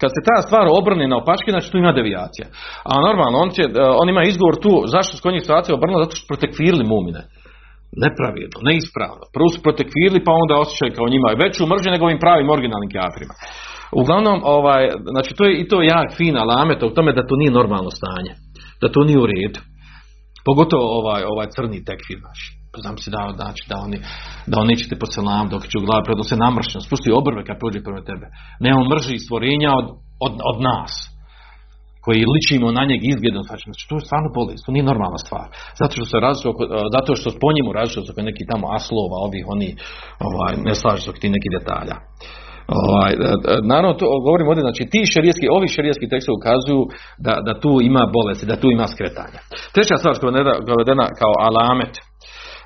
Kad se ta stvar obrne na opačke, znači tu ima devijacija. A normalno, on, će, e, on ima izgovor tu, zašto su kod njih situacija obrnula, zato što protekvirili mumine. Nepravedno, neispravno. Prvo su protekvirili, pa onda osjećaju kao njima veću mržnju nego ovim pravim originalnim kafirima. Uglavnom, ovaj, znači to je i to jak fina lamet u tome da to nije normalno stanje. Da to nije u redu. Pogotovo ovaj, ovaj crni tekfir naš znam si dao znači da oni da oni neće te po selam dok će u glavi prednose namršno spusti obrve kad prođe prema tebe. Ne on mrži stvorenja od, od, od, nas koji ličimo na njeg izgledom. Znači, znači to je stvarno bolest to nije normalna stvar. Zato što se različuje zato što po njemu različuje oko neki tamo aslova ovih oni ovaj, ne slažu se ti neki detalja. Ovaj, e, e, naravno, to, govorim ovdje, znači ti šerijetski, ovi šerijetski tekstovi ukazuju da, da tu ima bolesti, da tu ima skretanja. Treća stvar koja je navedena kao alamet,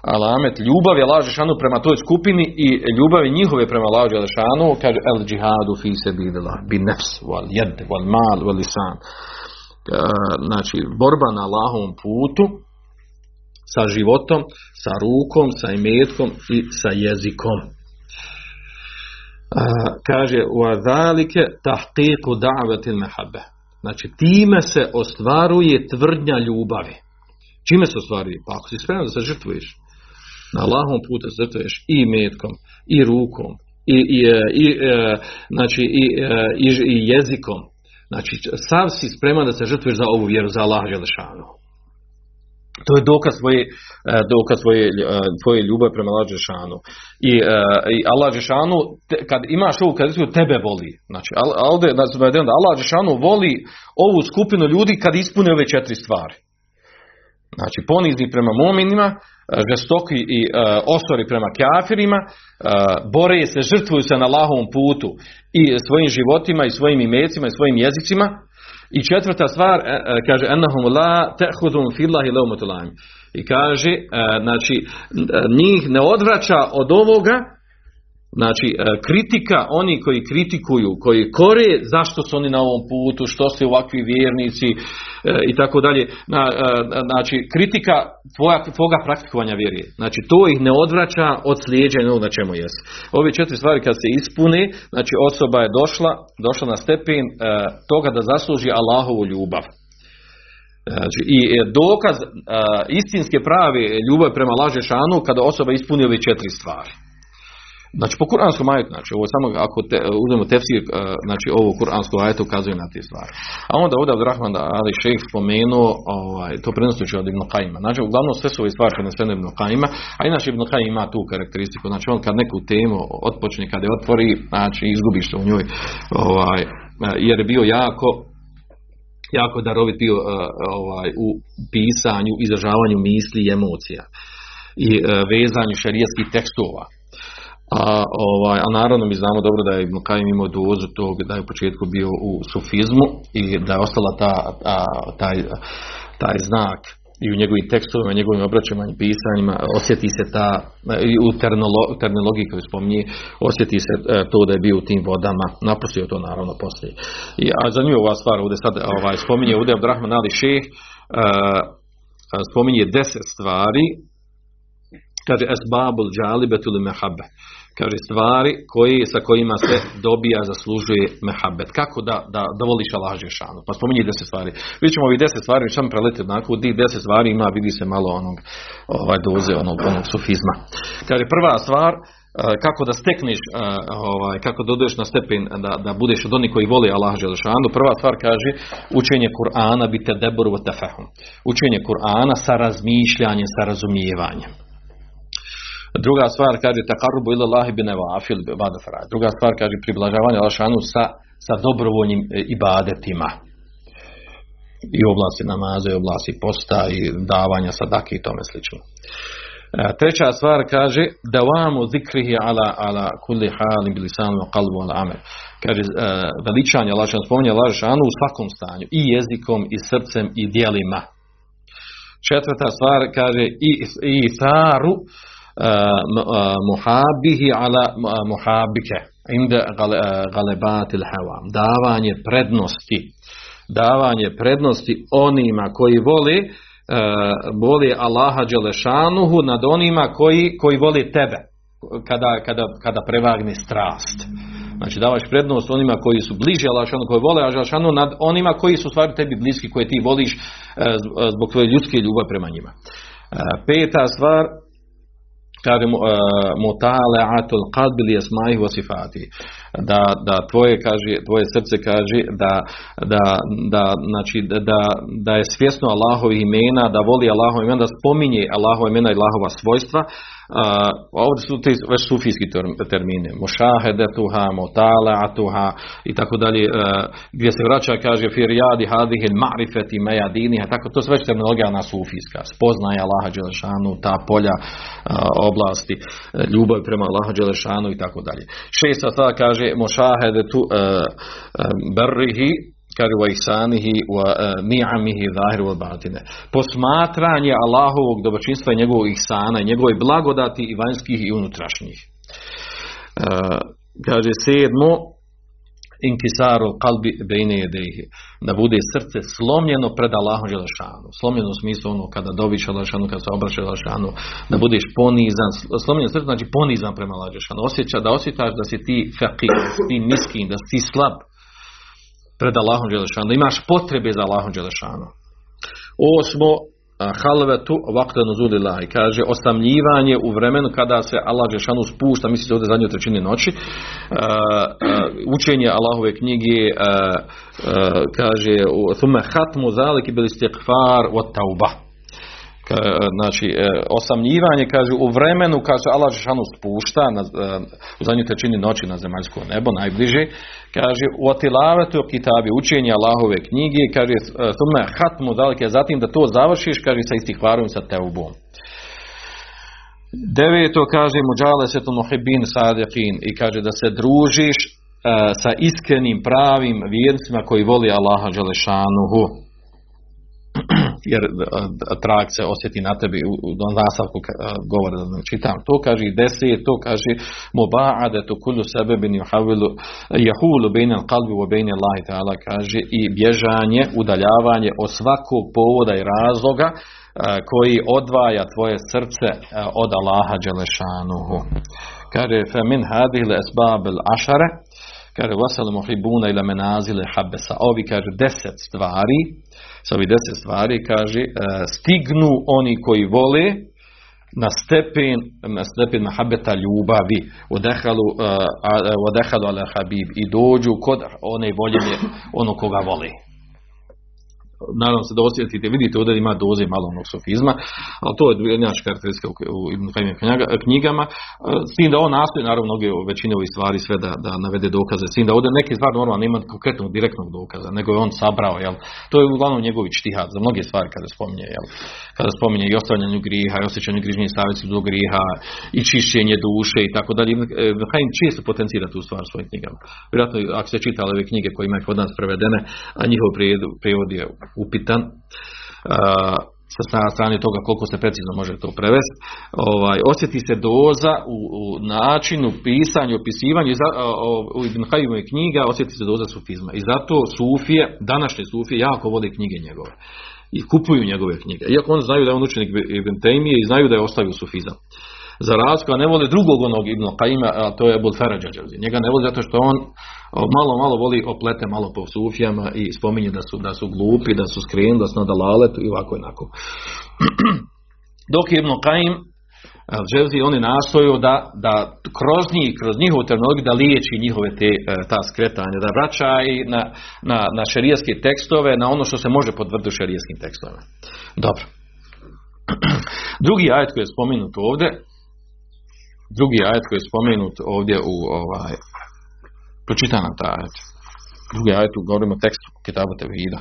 alamet ljubav je laže šanu prema toj skupini i ljubavi njihove prema laže šanu kaže el džihadu fi sebilillah bi nefs wal jed wal mal wal lisan znači borba na Allahovom putu sa životom, sa rukom, sa imetkom i sa jezikom. Kaže u adalike tahqiqu da'vatil mehabe. Znači time se ostvaruje tvrdnja ljubavi. Čime se ostvaruje? Pa ako si spreman da se žrtvuješ, na Allahom putu žrtvuješ i metkom, i rukom, i, i, e, i e, znači, i, e, i, i, jezikom. Znači, sav si spreman da se žrtvuješ za ovu vjeru, za Allah Želešanu. To je dokaz svoje, dokaz svoje, tvoje ljubav prema Allah. I, i Allah kad imaš ovu kaziju, tebe voli. Znači, Allah Želešanu voli ovu skupinu ljudi kad ispune ove četiri stvari. Znači, ponizni prema mominima, žestoki i uh, osori prema kafirima, uh, bore se, žrtvuju se na Allahovom putu i svojim životima i svojim imecima i svojim jezicima. I četvrta stvar, uh, kaže, ennahum la te'hudum fillahi I kaže, znači, njih ne odvraća od ovoga, Znači, e, kritika, oni koji kritikuju, koji kore, zašto su oni na ovom putu, što su ovakvi vjernici e, i tako dalje. E, znači, kritika tvoja, tvoga praktikovanja vjeri. Znači, to ih ne odvraća od slijeđenja na čemu jest. Ove četiri stvari kad se ispune, znači osoba je došla, došla na stepen toga da zasluži Allahovu ljubav. Znači, I dokaz istinske prave ljubav prema laže šanu kada osoba ispuni ove četiri stvari. Znači po kuranskom ajetu, znači ovo samo ako te, uzmemo tefsir, e, znači ovo kuransko ajetu ukazuje na te stvari. A onda ovdje Abdurrahman Ali Šejh spomenuo, ovaj, to prenosući od Ibn Kajima. Znači uglavnom sve su ove stvari prenesene Ibn Kajima, a inače Ibn Kajim ima tu karakteristiku, znači on kad neku temu otpočne, kad je otvori, znači izgubiš se u njoj, ovaj, jer je bio jako jako darovit bio e, ovaj, u pisanju, izražavanju misli i emocija i vezanju šarijetskih tekstova A, ovaj, a naravno mi znamo dobro da je Ibn Kajim imao dozu tog da je u početku bio u sufizmu i da je ostala ta, taj, taj znak i u njegovim tekstovima, njegovim obraćama i pisanjima osjeti se ta, u terminologiji koju spominje, osjeti se e, to da je bio u tim vodama, napustio to naravno poslije. I, a zanimljiva ova stvar ovdje sad ovaj, spominje ovdje Abdurrahman Ali Šeh, e, spominje deset stvari, kaže esbabul džalibetul mehabe kaže stvari koji, sa kojima se dobija, zaslužuje mehabet. Kako da, da, da voliš Allah Žešanu? Pa spominje deset stvari. Vi ćemo ovih deset stvari, samo preletiti onako, tih deset stvari ima, vidi se malo onog, ovaj, doze onog, onog sufizma. Kaže, prva stvar, e, kako da stekneš, e, ovaj, kako da odeš na stepen da, da budeš od onih koji voli Allah Želešanu. Prva stvar kaže učenje Kur'ana bite deboru tefehum. Učenje Kur'ana sa razmišljanjem, sa razumijevanjem. Druga stvar kaže takarubu ila Allahi bi nevafil Druga stvar kaže približavanje Allahšanu sa, sa dobrovoljnim e, ibadetima. I oblasti namaza, i oblasti posta, i davanja sadake i tome slično. E, treća stvar kaže davamu zikrihi ala, ala kulli halim bilisanu qalbu ala amel. Kaže e, veličanje Allahšanu, spominje Allahšanu u svakom stanju. I jezikom, i srcem, i dijelima. Četvrta stvar kaže i, i muhabihi ala muhabike inda galebatil hawa davanje prednosti davanje prednosti onima koji vole voli Allaha Đelešanuhu nad onima koji, koji voli tebe kada, kada, kada prevagne strast. Znači davaš prednost onima koji su bliže Allahšanu koji vole Allahšanu nad onima koji su stvari tebi bliski koje ti voliš zbog tvoje ljudske ljubavi prema njima. Peta stvar قال آه، مطالعة القلب لأسمائه وصفاته. Da, da tvoje kaže tvoje srce kaže da, da, da, znači, da, da je svjesno Allahovih imena da voli Allahov imena da spominje Allahova imena i Allahova svojstva. Uh, ovdje su ti već sufijski termine, mošahedetuha, atuha i tako dalje, uh, gdje se vraća, kaže, firijadi hadihil ma'rifeti mejadiniha, tako, to su već terminologija na sufijska, spoznaje Allaha Đelešanu, ta polja uh, oblasti, ljubav prema Allaha Đelešanu i tako dalje. Šesta stvar kaže, mošahedetu uh, berrihi, kaže wa ihsanihi wa e, ni'amihi zahir wa batine. Posmatranje Allahovog dobročinstva i njegovog ihsana, njegove blagodati i vanjskih i unutrašnjih. E, kaže sedmo, inkisaru kalbi bejne jedehi. Da bude srce slomljeno pred Allahom Želešanu. Slomljeno u smislu ono kada dobiš Želešanu, kada se obraća Želešanu, da budeš ponizan. Slomljeno srce znači ponizan prema Allahom Želešanu. Osjeća, da osjećaš da si ti fakir, da si ti miskin, da si slab pred Allahom Đelešanu, da imaš potrebe za Allahom Đelešanu. Osmo, halvetu vakta nuzulillahi, kaže osamljivanje u vremenu kada se Allah Đelešanu spušta, misli se ovdje zadnje trećine noći, učenje Allahove knjige, kaže, thume hatmu zaliki bil istighfar wa tauba znači e, osamljivanje kaže u vremenu kad se Allah Žešanu spušta na, e, u zadnjoj trećini noći na zemaljsko nebo najbliže. Kaže u otilavetu kitabi učenje Allahove knjige kaže e, hatmu dalike zatim da to završiš kaže sa istihvarom sa teubom. Deveto kaže muđale se to muhibin sadiqin i kaže da se družiš sa iskrenim pravim vjernicima koji voli Allaha Želešanuhu *clears throat* jer trag osjeti na tebi u, u nastavku govora da ne čitam to kaže i deset to kaže muba'ade tu kullu sebebin juhavilu jahulu bejne kalbi u bejne Allahi ta'ala kaže i bježanje, udaljavanje od svakog povoda i razloga koji odvaja tvoje srce od Allaha Đelešanuhu. Kaže, fe min hadih esbab ašare, kaže, vasal muhibuna ila menazile habesa. Ovi, kaže, deset stvari, sa ovih deset stvari, kaže, e, stignu oni koji vole na stepen, na stepen mahabeta ljubavi, odehalu, e, odehalu ala habib i dođu kod one voljenje ono koga voli. Nadam se da osjetite, vidite ovdje ima doze malo onog sofizma, ali to je jednačka karakteristika u, Ibn knjigama, s tim da on nastoji naravno mnoge većine ovih stvari sve da, da navede dokaze, s tim da ovdje neke stvari normalno nema konkretnog direktnog dokaza, nego je on sabrao, jel? to je uglavnom njegovi štihad za mnoge stvari kada spominje, jel? kada spominje i ostavljanju griha, i osjećanju grižnje stavice do griha, i čišćenje duše i tako dalje. Ibn Kajim često potencira tu stvar svojim knjigama. Vjerojatno ako se čitali ove knjige koje imaju kod nas prevedene, a njihov prijevod je upitan. sa strane toga koliko se precizno može to prevesti, ovaj, osjeti se doza u, u načinu pisanju, opisivanju, u Ibn knjiga osjeti se doza sufizma. I zato sufije, današnje sufije, jako vode knjige njegove. I kupuju njegove knjige. Iako oni znaju da je on učenik Ibn Taymije i znaju da je ostavio sufizam. Za razliku, a ne vole drugog onog Ibn Qaima, a to je Ebul Farađa Njega ne voli zato što on malo, malo voli oplete malo po sufijama i spominje da su, da su glupi, da su skrenuli, da su na dalaletu i ovako i onako. *clears throat* Dok Ibn Qaim Dževzi oni nastoju da, da kroz njih, kroz njihovu terminologiju da liječi njihove te, e, ta skretanja, da vraća i na, na, na šerijaske tekstove, na ono što se može podvrti u šerijskim tekstovima. Dobro. *clears throat* Drugi ajet koji je spomenut ovdje drugi ajet koji je spomenut ovdje u ovaj, pročitaj nam taj ajet. Drugi ajet govorimo o tekstu Kitabu Tevhida.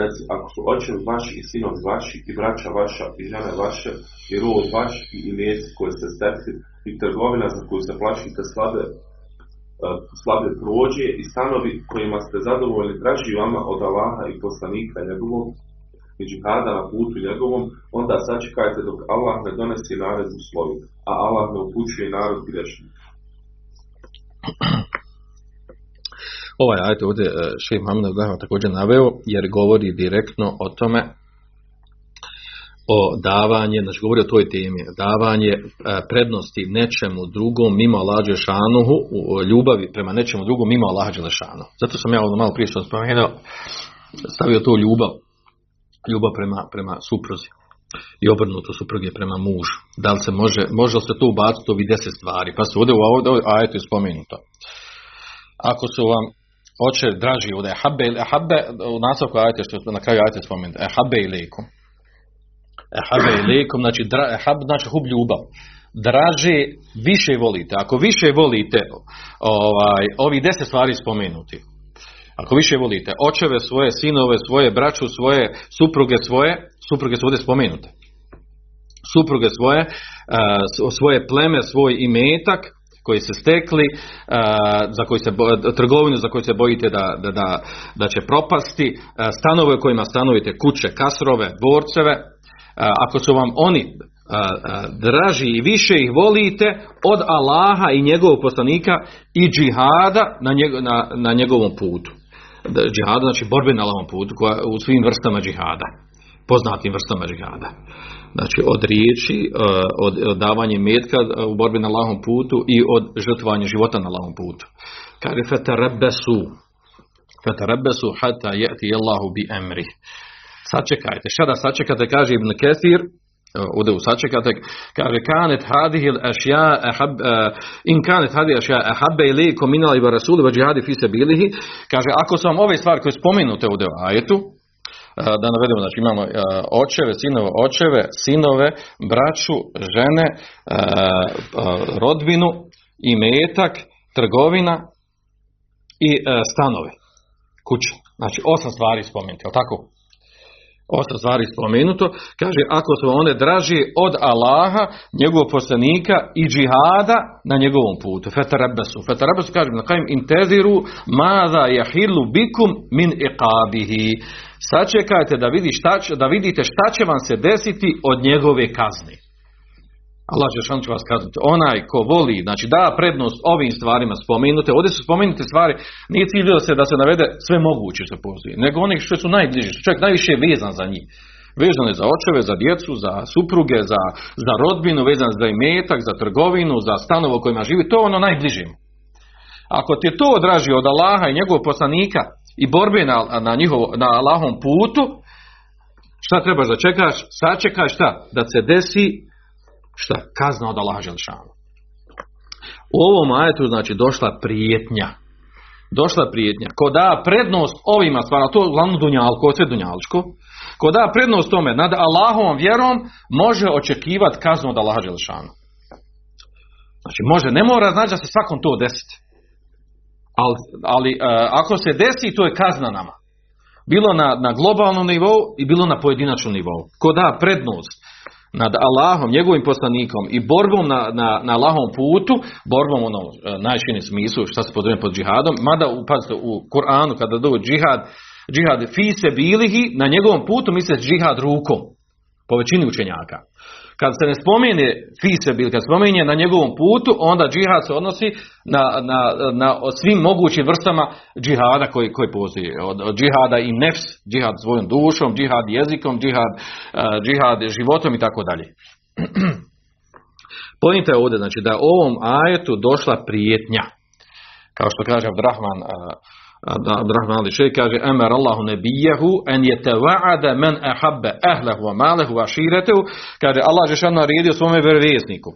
Reci, ako su očevi vaši i sinovi vaši i braća vaša i žene vaše i rod vaš i imeci koje ste stekli i trgovina za koju se plaćite slabe, uh, slabe prođe i stanovi kojima ste zadovoljni traži vama od Allaha i poslanika njegovog i džihada na putu njegovom, onda sačekajte dok Allah ne donesi naredbu svoju, a Allah ne upućuje narod grešni. Ovaj ajet ovdje e, Šejh Muhammed također naveo jer govori direktno o tome o davanje, znači govori o toj temi, davanje e, prednosti nečemu drugom mimo Allaha šanuhu, ljubavi prema nečemu drugom mimo Allaha Đelešanu. Zato sam ja ono malo prije što spomenuo, stavio to ljubav, ljubav prema, prema supruzi i obrnuto supruge prema mužu. Da li se može, može li se to ubaciti ovi deset stvari? Pa se ovdje u ajetu je spomenuto. Ako su vam oče draži od ehabbe, ehabbe u nastavku ajte što na kraju ajte spomenuti, ehabbe ilikum. Ehabbe ilikum, znači dra, znači hub ljubav. Draže više volite. Ako više volite ovaj, ovi deset stvari spomenuti, ako više volite očeve svoje, sinove svoje, braću svoje, supruge svoje, supruge su ovdje spomenute. Supruge svoje, svoje pleme, svoj imetak, koji se stekli, za koji se, trgovinu za koju se bojite da, da, da, će propasti, stanove u kojima stanovite, kuće, kasrove, dvorceve, ako su vam oni draži i više ih volite od Allaha i njegovog poslanika i džihada na, na, na njegovom putu. Džihada znači borbe na Allahovom putu koja, u svim vrstama džihada poznatim vrstama džihada. Znači od riječi, e, od, od davanja metka e, u borbi na lahom putu i od žrtvovanja života na lahom putu. Kaže fetarabesu fetarabesu hata jeti Allahu bi emri. Sačekajte, šta sačekate, kaže Ibn Kesir, e, ovdje u sačekate, kaže kanet hadih il ašja ahab, in kanet hadih ašja ahabbe ilikum minali wa rasuli wa džihadi fi bilihi, kaže ako su vam ove stvari koje spomenute ovdje u ajetu, da navedemo, znači imamo očeve, sinove, očeve, sinove, braću, žene, rodbinu, imetak, trgovina i stanove, kuće. Znači osam stvari spomenuti, tako? Osam stvari spomenuto, kaže ako su one draži od Allaha, njegovog poslanika i džihada na njegovom putu. Fetarabesu. Fetarabesu kaže na kajem inteziru mada jahilu bikum min iqabihi sačekajte da, vidi šta da vidite šta će vam se desiti od njegove kazne. Allah će vas kazniti. Onaj ko voli, znači da prednost ovim stvarima spomenute, ovdje su spomenute stvari, nije cilj da se, da se navede sve moguće što postoji, nego onih što su najbliži, što čovjek najviše vezan za njih. Vezano je za očeve, za djecu, za supruge, za, za rodbinu, vezano za imetak, za trgovinu, za stanovo kojima živi, to je ono najbližim. Ako ti je to odraži od Allaha i njegovog poslanika i borbe na, na, njihov, na Allahom putu, šta trebaš da čekaš? Sačekaj šta? Da se desi šta? Kazna od Allaha Želšanu. U ovom ajetu znači došla prijetnja. Došla prijetnja. Ko da prednost ovima stvarno, to je uglavnom dunjalko, sve dunjalčko, ko da prednost tome nad Allahovom vjerom, može očekivati kaznu od Allaha Želšanu. Znači može, ne mora znači da se svakom to desiti. Ali, ali e, ako se desi, to je kazna nama. Bilo na, na globalnom nivou i bilo na pojedinačnom nivou. Ko da prednost nad Allahom, njegovim poslanikom i borbom na, na, na Allahom putu, borbom ono e, najširem smislu šta se podrazumije pod džihadom, mada pazite, u Kur'anu kada dođe džihad, džihad fi se bilihi, na njegovom putu misle džihad rukom, po većini učenjaka. Kad se ne spomene fi se bil, kad spominje na njegovom putu, onda džihad se odnosi na, na, na svim mogućim vrstama džihada koji, koji postoji. Od, od džihada i nefs, džihad svojom dušom, džihad jezikom, džihad, džihad životom i tako dalje. *clears throat* Pojenta je ovdje, znači da ovom ajetu došla prijetnja. Kao što kaže Abdurrahman uh, Abdurrahman Ali Šej kaže Emer Allahu nebijehu en je teva'ada men ahabbe ehlehu wa malehu wa širetehu kaže Allah je šan naredio svome vjerovjesniku.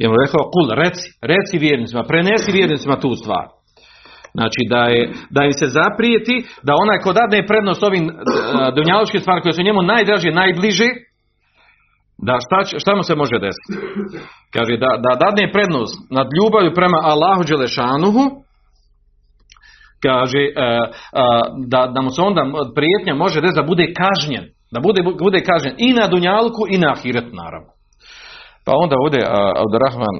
I mu rekao kul reci, reci vjernicima prenesi vjernicima tu stvar. Znači da, je, da im se zaprijeti da onaj ko dadne prednost ovim dunjalučkim stvarima koje su njemu najdraže, najbliže da šta, šta mu se može desiti? Kaže da, da dadne prednost nad ljubavlju prema Allahu Đelešanuhu kaže e, e, da, da mu se onda prijetnja može reći da bude kažnjen, da bude, bude kažnjen i na Dunjalku i na Ahiret naravno. Pa onda ovdje od Rahman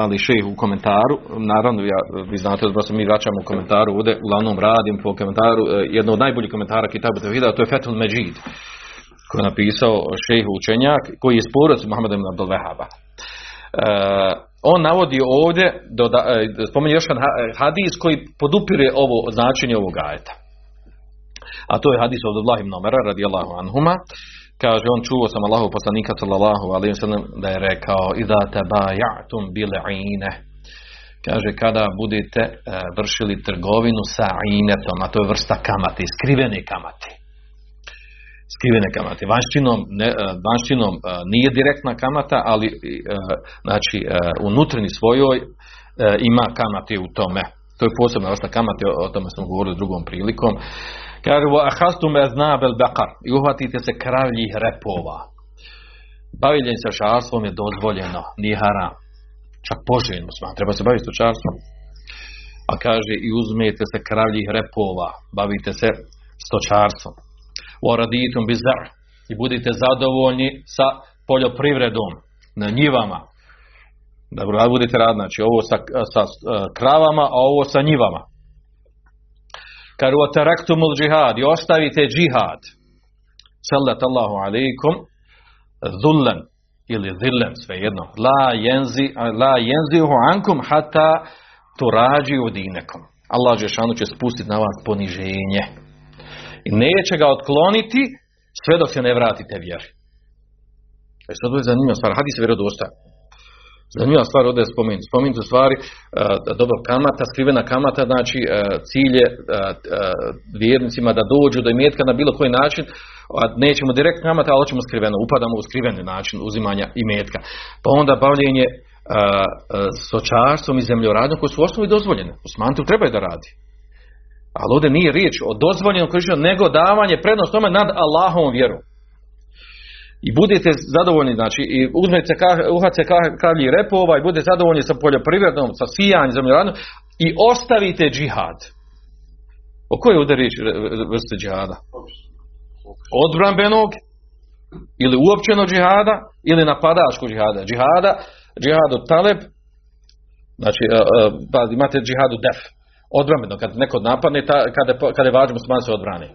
Ali Šejh u komentaru, naravno ja, vi znate da se mi vraćamo u komentaru, ovdje uglavnom radim po komentaru, e, jedno od najboljih komentara Kitabu Tevhida, to je Fethul Međid, koji je napisao šejh učenjak, koji je sporac Muhammedom Abdul Vehaba. On navodi ovdje, doda, spominje još jedan hadis koji podupire ovo značenje ovog ajeta. A to je hadis od Abdullah ibn Omara radijallahu anhuma. Kaže on čuo sam Allahu poslanika sallallahu alejhi ve sellem da je rekao idza tabayatum bil'ine. Kaže kada budete vršili trgovinu sa inetom, a to je vrsta kamate, skrivene kamate skrivene kamate. Vanštinom, ne, vanštinom nije direktna kamata, ali znači unutrni svojoj ima kamate u tome. To je posebna vrsta kamate, o tome smo govorili drugom prilikom. Kaže, ahastum eznabel bekar i uhvatite se kravljih repova. Bavljenje sa šarstvom je dozvoljeno, nije haram. Čak poželjno sma, treba se baviti stočarstvom. A kaže, i uzmete se kravljih repova, bavite se stočarstvom. Waraditum bizar i budite zadovoljni sa poljoprivredom na njivama. Da budete rad, znači ovo sa, sa kravama, a ovo sa njivama. Kad taraktumul džihad i ostavite džihad, sallat Allahu alaikum, zullen ili zillen, svejedno, la jenzi, la jenzihu ankum hata turađi dinekom. Allah Žešanu će spustiti na vas poniženje. I neće ga otkloniti sve dok se ne vratite vjeri. E sad je zanimljiva stvar, hadis je vjerodostojan. Zanimljiva stvar ovdje je spomenuti. Spomenuti u stvari, dobro, kamata, skrivena kamata, znači cilje vjernicima da dođu do imetka na bilo koji način, a nećemo direkt kamata, ali hoćemo skriveno, upadamo u skriveni način uzimanja imetka. Pa onda bavljenje sočarstvom i zemljoradnjom koji su u osnovi dozvoljene. Usmantu trebaju da radi. Ali ovdje nije riječ o dozvoljenom korištenju, nego davanje prednost tome nad Allahovom vjerom. I budete zadovoljni, znači, i uzmete uhace kavlji repova i budete zadovoljni sa poljoprivrednom, sa sijanjem, zemljoradnom i ostavite džihad. O kojoj je ovdje riječ vrste džihada? Odbranbenog ili uopćenog džihada ili napadačkog džihada. Džihada, džihadu taleb, znači, pa imate džihadu def odbrambeno, kad neko napadne, ta, kada, kada je važno musliman se odbrani.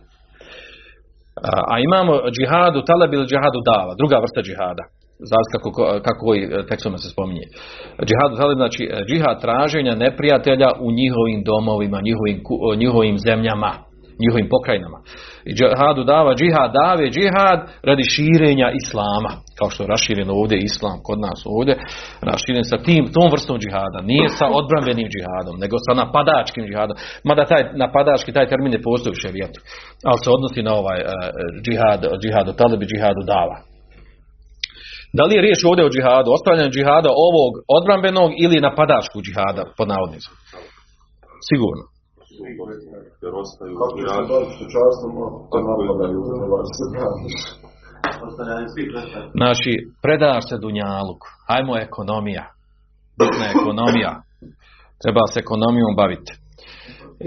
A, a imamo džihadu talab ili džihadu dava, druga vrsta džihada. Znači kako, kako koji tekstom se spominje. Džihadu talab znači džihad traženja neprijatelja u njihovim domovima, njihovim, njihovim zemljama, njihovim pokrajinama. Džihadu dava, džihad dave, džihad radi širenja islama, kao što je raširen ovdje islam kod nas ovdje, raširen sa tim, tom vrstom džihada, nije sa odbranbenim džihadom, nego sa napadačkim džihadom, mada taj napadački, taj termin ne postoji u šerijetu, ali se odnosi na ovaj uh, džihad, džihad u talibi, džihad u dava. Da li je riječ ovdje o džihadu, ostavljanju džihada ovog odbranbenog ili napadačkog džihada, pod navodnicom? Sigurno. Jer ostaju Kako i se radi. bavi stočarstvom, to napadaju, se brani. Znači, predaš se Dunjaluk, hajmo ekonomija, bitna je ekonomija, treba se ekonomijom baviti.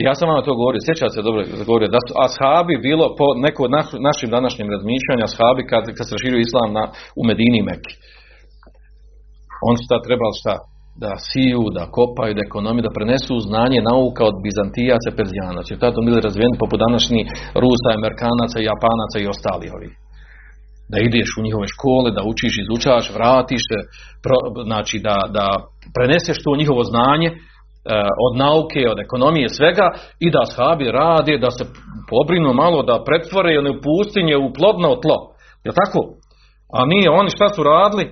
Ja sam vam to govorio, sjećate se dobro govorio, da su ashabi bilo po neko od naš- našim današnjim razmišljanja, ashabi kad, kad se raširio islam na, u Medini i Meki. Oni su šta trebali šta? Da siju, da kopaju, da ekonomiju, da prenesu znanje nauka od Bizantijaca Perzijanaca. Jer tada bili razvijeni poput današnjih Rusa, Amerikanaca, Japanaca i ostali ovi da ideš u njihove škole, da učiš, izučavaš, vratiš se, pro, znači da, da preneseš to njihovo znanje e, od nauke, od ekonomije, svega i da ashabi rade, da se pobrinu malo, da pretvore one pustinje u plodno tlo. Je tako? A nije, oni šta su radili?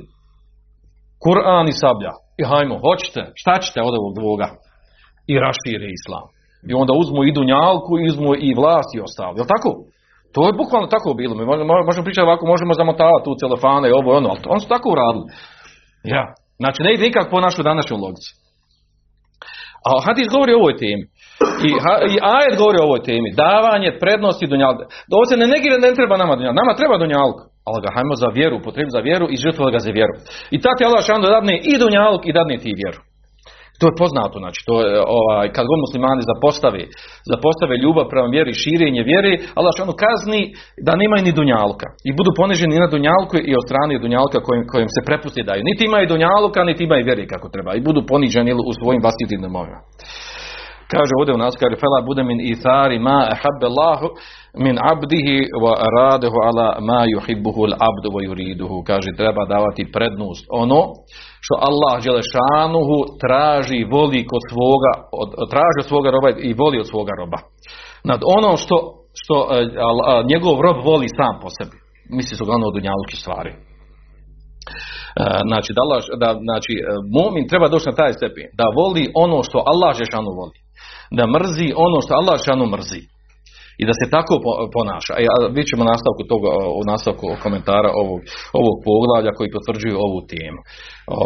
Kur'an i sablja. I hajmo, hoćete, šta ćete od ovog dvoga? I rašire islam. I onda uzmu i dunjalku, uzmu i vlast i ostalo. Je tako? To je bukvalno tako bilo. Mi možemo, pričati ovako, možemo zamotavati tu celofane i ovo i ono, ali oni su tako uradili. Ja. Znači, ne ide nikak po našoj današnjoj logici. A hadis govori o ovoj temi. I, i ajet govori o ovoj temi. Davanje prednosti dunjalka. Ovo se ne negira ne treba nama dunjalka. Nama treba dunjalka. Ali ga hajmo za vjeru, potrebi za vjeru i žrtvovali ga za vjeru. I tako je Allah šanu dadne i dunjalk i dadne ti vjeru. To je poznato, znači, to je, ovaj, kad god muslimani zapostave, zapostave ljubav prema vjeri, širenje vjere, Allah šanu kazni da nemaju ni dunjalka. I budu poniženi na dunjalku i od strane dunjalka kojim, kojim se prepusti daju. Niti imaju dunjalka, niti imaju vjeri kako treba. I budu poniženi u svojim vlastitim domovima. Kaže ovdje u nas, kaže, fela bude min ithari ma ahabbe Allahu min abdihi wa aradehu ala ma yuhibbuhu al-abdu wa yuriduhu. Kaže, treba davati prednost ono što Allah Đelešanuhu traži i voli kod svoga, od, traži od svoga roba i voli od svoga roba. Nad ono što, što e, al- a, njegov rob voli sam po sebi. Misli su uglavnom od dunjalučkih stvari. E, znači, da, da, znači, e, mumin treba doći na taj stepen, da voli ono što Allah Žešanu voli, da mrzi ono što Allah Žešanu mrzi i da se tako po- ponaša. E, a vidjet ćemo nastavku toga, u nastavku komentara ovog, ovog poglavlja koji potvrđuju ovu temu.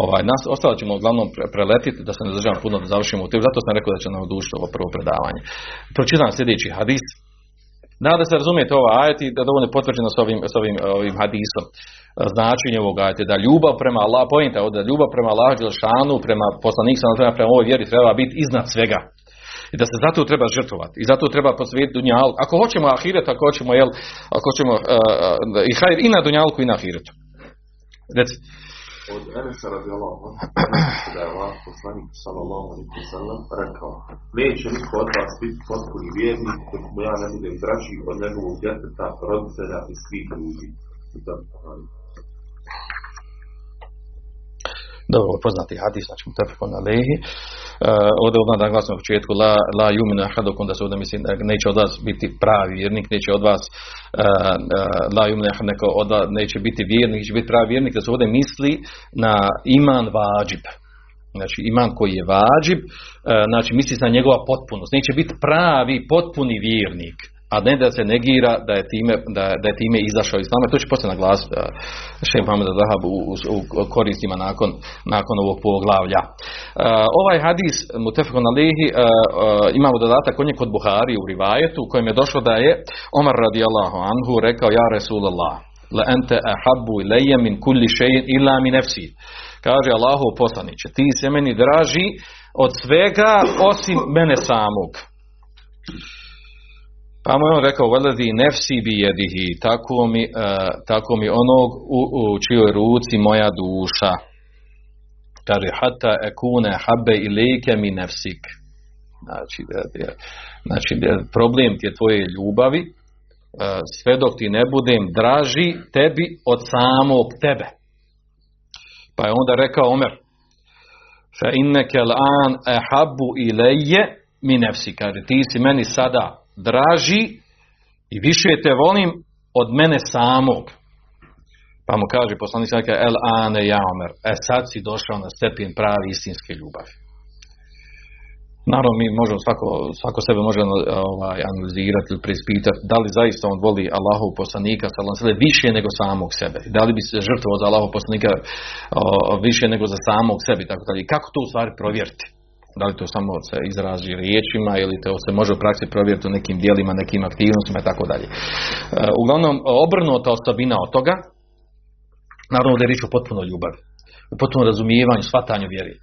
Ovaj, nas, ostalo ćemo uglavnom pre- preletiti, da se ne zadržavam puno da završimo u temu, zato sam rekao da će nam odužiti ovo prvo predavanje. Pročitam sljedeći hadis, da da se razumijete ova ajet i da je dovoljno potvrđeno s ovim, s ovim, ovim hadisom e, značenje ovog ajeta, da ljubav prema Allah, pojenta da ljubav prema Allah, Đelšanu, prema poslaniku, prema ovoj vjeri treba biti iznad svega. I da se zato treba žrtvovati. I zato treba posvetiti dunjalku. Ako hoćemo ahiret, ako hoćemo, jel, ako hoćemo uh, i hajr i na dunjalku i na ahiretu. Reci. Od Enesa radijallahu anhu da je Allah poslanik sallallahu alaihi sallam rekao neće niko od vas biti potpuni vjernik dok mu ja ne budem draži od njegovog djeteta, roditelja i svih ljudi. I to, Dobro, poznati hadis, znači mutafekon alehi. Uh, ovdje odmah da u početku, la, la juminu ahadokum, da se ovdje mislim da neće od vas biti pravi vjernik, neće od vas, uh, uh, la neko od vas neće biti vjernik, neće biti pravi vjernik, da se ovdje misli na iman vađib. Znači iman koji je vađib, znači misli na njegova potpunost. Neće biti pravi, potpuni vjernik a ne da se negira da je time, da, da je time izašao iz islama. To će poslije naglasiti Šef Mohamed Zahab u, u, u koristima nakon, nakon ovog poglavlja. Uh, ovaj hadis Mutefekon Alehi uh, uh, imamo dodatak on je kod Buhari u rivajetu u kojem je došlo da je Omar radijallahu anhu rekao ja Resulallah la ente ahabbu ileje min kulli še'in illa min nefsi. Kaže Allahu poslaniće, ti se meni draži od svega osim mene samog. Pa mu je on rekao, veledi nefsi bi jedihi, tako mi, uh, tako mi onog u, u čijoj ruci moja duša. Kaže, hata ekune habe ilike mi nefsik. Znači, znači problem ti je tvoje ljubavi, uh, sve dok ti ne budem draži tebi od samog tebe. Pa je onda rekao Omer, fa inneke l'an ehabbu ileje mi nefsi. Kaže, ti si meni sada draži i više te volim od mene samog. Pa mu kaže poslanik sada el ane ja Omer, e sad si došao na stepen pravi istinske ljubavi. Naravno, mi možemo svako, svako sebe može ovaj, analizirati ili preispitati da li zaista on voli Allahov poslanika sallallahu više nego samog sebe. Da li bi se žrtvovao za Allahov poslanika o, više nego za samog sebe tako dalje. Kako to u stvari provjeriti? Da li to samo se izrazi riječima ili to se može u praksi provjeriti u nekim dijelima, nekim aktivnostima i tako dalje. E, uglavnom, obrnuta osobina od toga, naravno da je riječ o potpuno ljubavi u potpunom razumijevanju, shvatanju vjeri.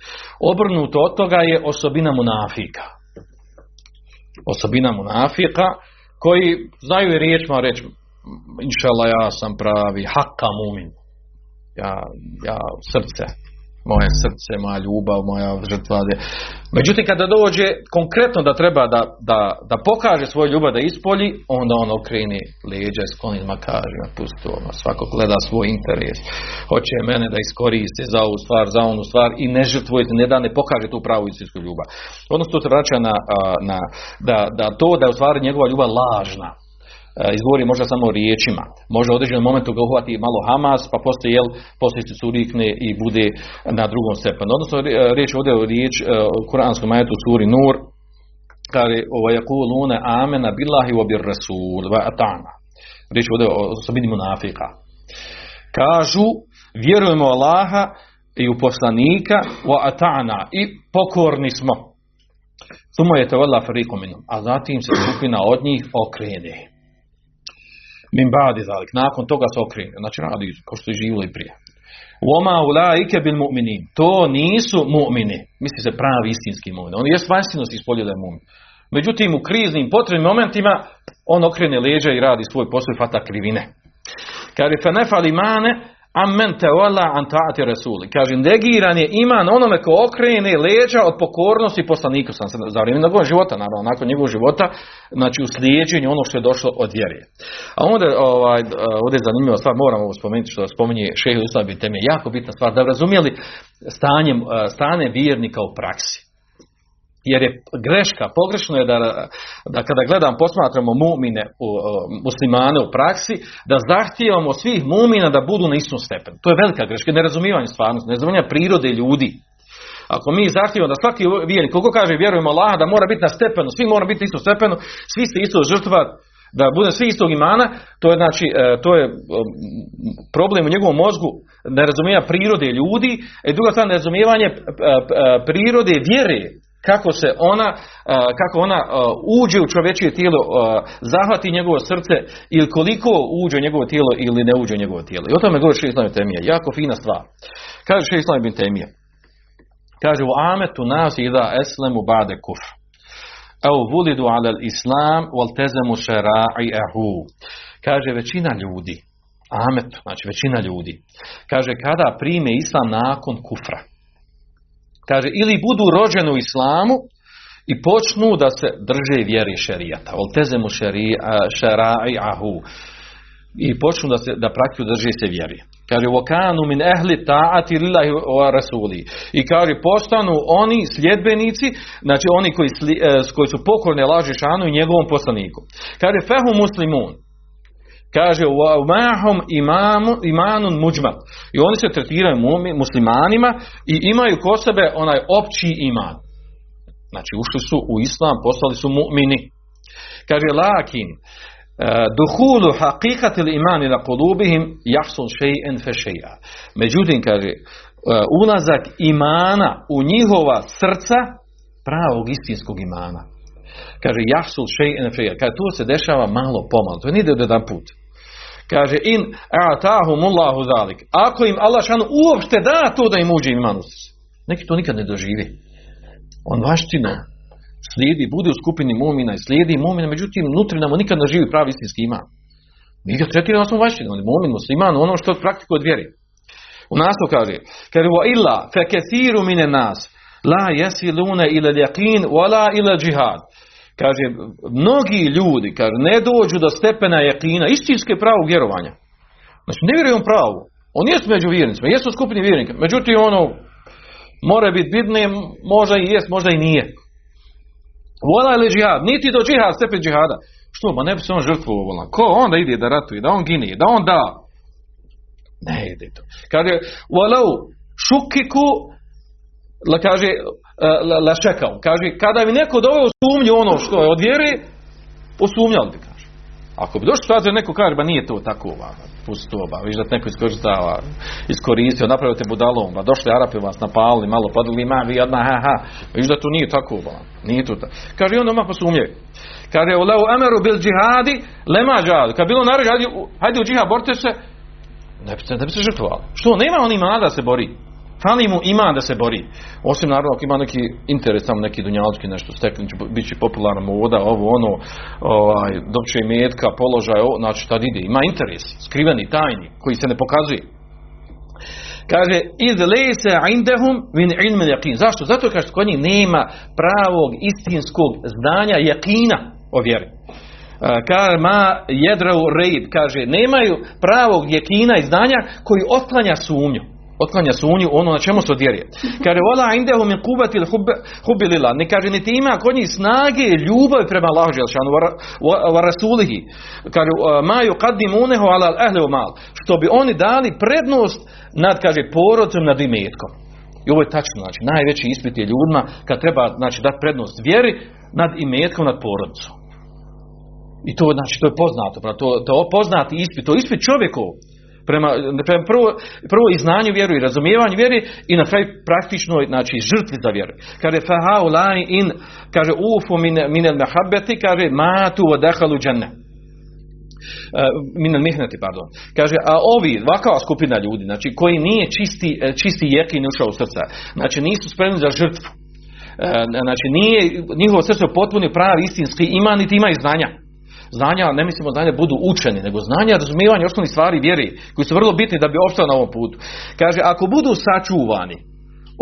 Obrnuto od toga je osobina munafika. Osobina munafika koji znaju i riječima reći inšala ja sam pravi hakka mumin. Ja, ja srce moje srce, moja ljubav, moja žrtva. Međutim, kada dođe konkretno da treba da, da, da pokaže svoju ljubav da ispolji, onda on okreni leđa i skloni kaže na pustu, ono, svako gleda svoj interes. Hoće mene da iskoristi za ovu stvar, za onu stvar i ne žrtvuje, ne da ne pokaže tu pravu istinsku ljubav. Odnosno, to se vraća na, na da, da to da je u stvari njegova ljubav lažna izgovori možda samo riječima. Možda u određenom momentu ga uhvati malo Hamas, pa poslije jel, poslije se surikne i bude na drugom stepenu. Odnosno, riječ ovdje o riječ e, o kuranskom majetu suri Nur, kaže ovo lune amena billahi wa bir rasul wa atana. Riječ ovdje o osobini munafika. Kažu, vjerujemo Allaha i u poslanika wa atana i pokorni smo. Tumo je te a zatim se skupina od njih okrene min badi zalik. Nakon toga se okrene. Znači radi kao što je živjeli prije. Oma ulaike bil mu'minin. To nisu mu'mini. Misli se pravi istinski mu'min. On je vanjstinost ispolje da je mu'min. Međutim, u kriznim potrebnim momentima on okrene leđa i radi svoj posao i fata krivine. Kaže, fe nefali mane, Amen te ola antati resuli. Kaže, negiran je iman onome ko okrene leđa od pokornosti poslanika sam za vrijeme njegovog života, naravno, nakon njegovog života, znači u slijeđenju ono što je došlo od vjere. A onda, ovaj, ovdje je zanimljiva stvar, moramo spomenuti što spominje šehe Ustavi teme, jako bitna stvar, da razumjeli stanje, stane vjernika u praksi. Jer je greška, pogrešno je da, da kada gledam, posmatramo mumine, u, muslimane u praksi, da zahtijevamo svih mumina da budu na istom stepenu. To je velika greška, nerazumijevanje stvarnosti, nerazumijevanje prirode ljudi. Ako mi zahtijevamo da svaki vjernik, koliko kaže vjerujemo Allah, da mora biti na stepenu, svi mora biti na istom stepenu, svi se isto žrtva, da bude svi istog imana, to je znači, e, to je problem u njegovom mozgu, nerazumijevanje prirode ljudi, i druga stvar nerazumijevanje prirode vjere, kako se ona, kako ona uđe u čovječije tijelo, zahvati njegovo srce ili koliko uđe u njegovo tijelo ili ne uđe u njegovo tijelo. I o tome govori šest temija. Jako fina stvar. Kaže šest bin temija. Kaže u ametu nas ida eslemu bade kufr. Evo vulidu ala islam wal tezemu ehu. Kaže većina ljudi, amet, znači većina ljudi, kaže kada prime islam nakon kufra Kaže, ili budu rođeni u islamu i počnu da se drže vjeri šerijata. Voltezemu ahu I počnu da, se, da praktiju drže se vjeri. Kaže, vokanu min ehli ta'ati lillahi wa rasuli. I kaže, postanu oni sljedbenici, znači oni koji, e, koji su pokorne laži šanu i njegovom poslaniku. Kaže, fehu muslimun. Kaže, mahom imamu, imanun muđmat. I oni se tretiraju muslimanima i imaju ko sebe onaj opći iman. Znači, ušli su u islam, postali su mu'mini. Kaže, lakin, e, duhulu haqiqat ili iman ila kulubihim jahsun še'en fe še'a. Međutim, kaže, e, ulazak imana u njihova srca pravog istinskog imana. Kaže, jahsul še'en fe Kaže, to se dešava malo pomalo. To nije da jedan put. Kaže in a'tahumullahu zalik. Ako im Allah šanu uopšte da to da im uđe iman Neki to nikad ne doživi. On vaštino slijedi, bude u skupini mumina i slijedi mumina, međutim unutra nam nikad ne živi pravi istinski iman. Mi ga tretiramo smo vaštino, on je mumin, musliman, ono što praktiku od vjeri. U naslov kaže, kaže wa illa fe kethiru mine nas la yasiluna ila yaqin wala ila džihad. Kaže, mnogi ljudi, kaže, ne dođu do stepena jakina, istinske pravog vjerovanja. Znači, ne vjeruju pravu. On jest među vjernicima, jesu skupini vjernika. Međutim, ono, mora biti bitne, možda i jest, možda i nije. Vola ili džihad, niti do džihad, stepen džihada. Što, ma ne bi se on žrtvovao volan. Ko onda ide da ratuje, da on gine, da on da. Ne ide to. Kaže, walau šukiku, la kaže, la, la šekao. Kaže, kada bi neko doveo sumnju ono što je od vjere, posumnjali bi, kaže. Ako bi došlo sada neko kaže, ba nije to tako, pusti to, ba, viš da te neko iskoristava, iskoristio, napravio te budalom, ba, došli Arapi vas napalili, malo padali ima, vi jedna, ha, ha, viš da to nije tako, ba, nije to tako. Kaže, onda odmah posumnjaju. Kaže, u leu emeru bil džihadi, lema. Kad bilo naređe, hajde, hajde u džihad, borite se, ne bi se, ne bi se žrtvovali. Što, nema on ima da se bori. Fali mu ima da se bori. Osim naravno ako ima neki interes, tamo neki dunjalski nešto stekli, će bit će popularna moda, ovo ono, ovaj, dobit će i metka, položaj, znači tad ide. Ima interes, skriveni, tajni, koji se ne pokazuje. Kaže, iz lese indehum min ilmi yaqin. Zašto? Zato kaže kod njih nema pravog istinskog znanja jakina o vjeri. E, Kaže, ma jedrau reid, kaže, nemaju pravog jekina i znanja koji otklanja sumnju. Otklanja sumnju ono na čemu se odvjeruje. Kaže, vola indehu min kubati hubi lila. Ne kaže, niti ima kod njih snage ljubavi prema Allahu Želšanu, wa, rasulihi. Kaže, ma yuqaddimunehu ala ahli wa mal. Što bi oni dali prednost nad, kaže, porodcem nad imetkom. I ovo je tačno, znači, najveći ispit je ljudima kad treba, znači, dati prednost vjeri nad imetkom nad porodcom. I to, znači, to je poznato, to, to je poznati ispit, to je ispit čovjekov. Prema, prema prvo, prvo i znanju vjeru i razumijevanju vjeri i na kraju praktičnoj znači žrtvi za vjeru. Kaže fahaulani in kaže ufu min min al mahabbati kaže matu wa dakhalu dženne. min al mihnati, pardon. Kaže, a ovi, ovakva skupina ljudi, znači koji nije čisti, e, čisti jekin ušao u srca, znači nisu spremni za žrtvu, E, znači nije njihovo srce potpuno pravi istinski ima niti imaju znanja. Znanja, ne mislimo znanja budu učeni, nego znanja, razumijevanje osnovnih stvari vjeri, koji su vrlo bitni da bi opstao na ovom putu. Kaže, ako budu sačuvani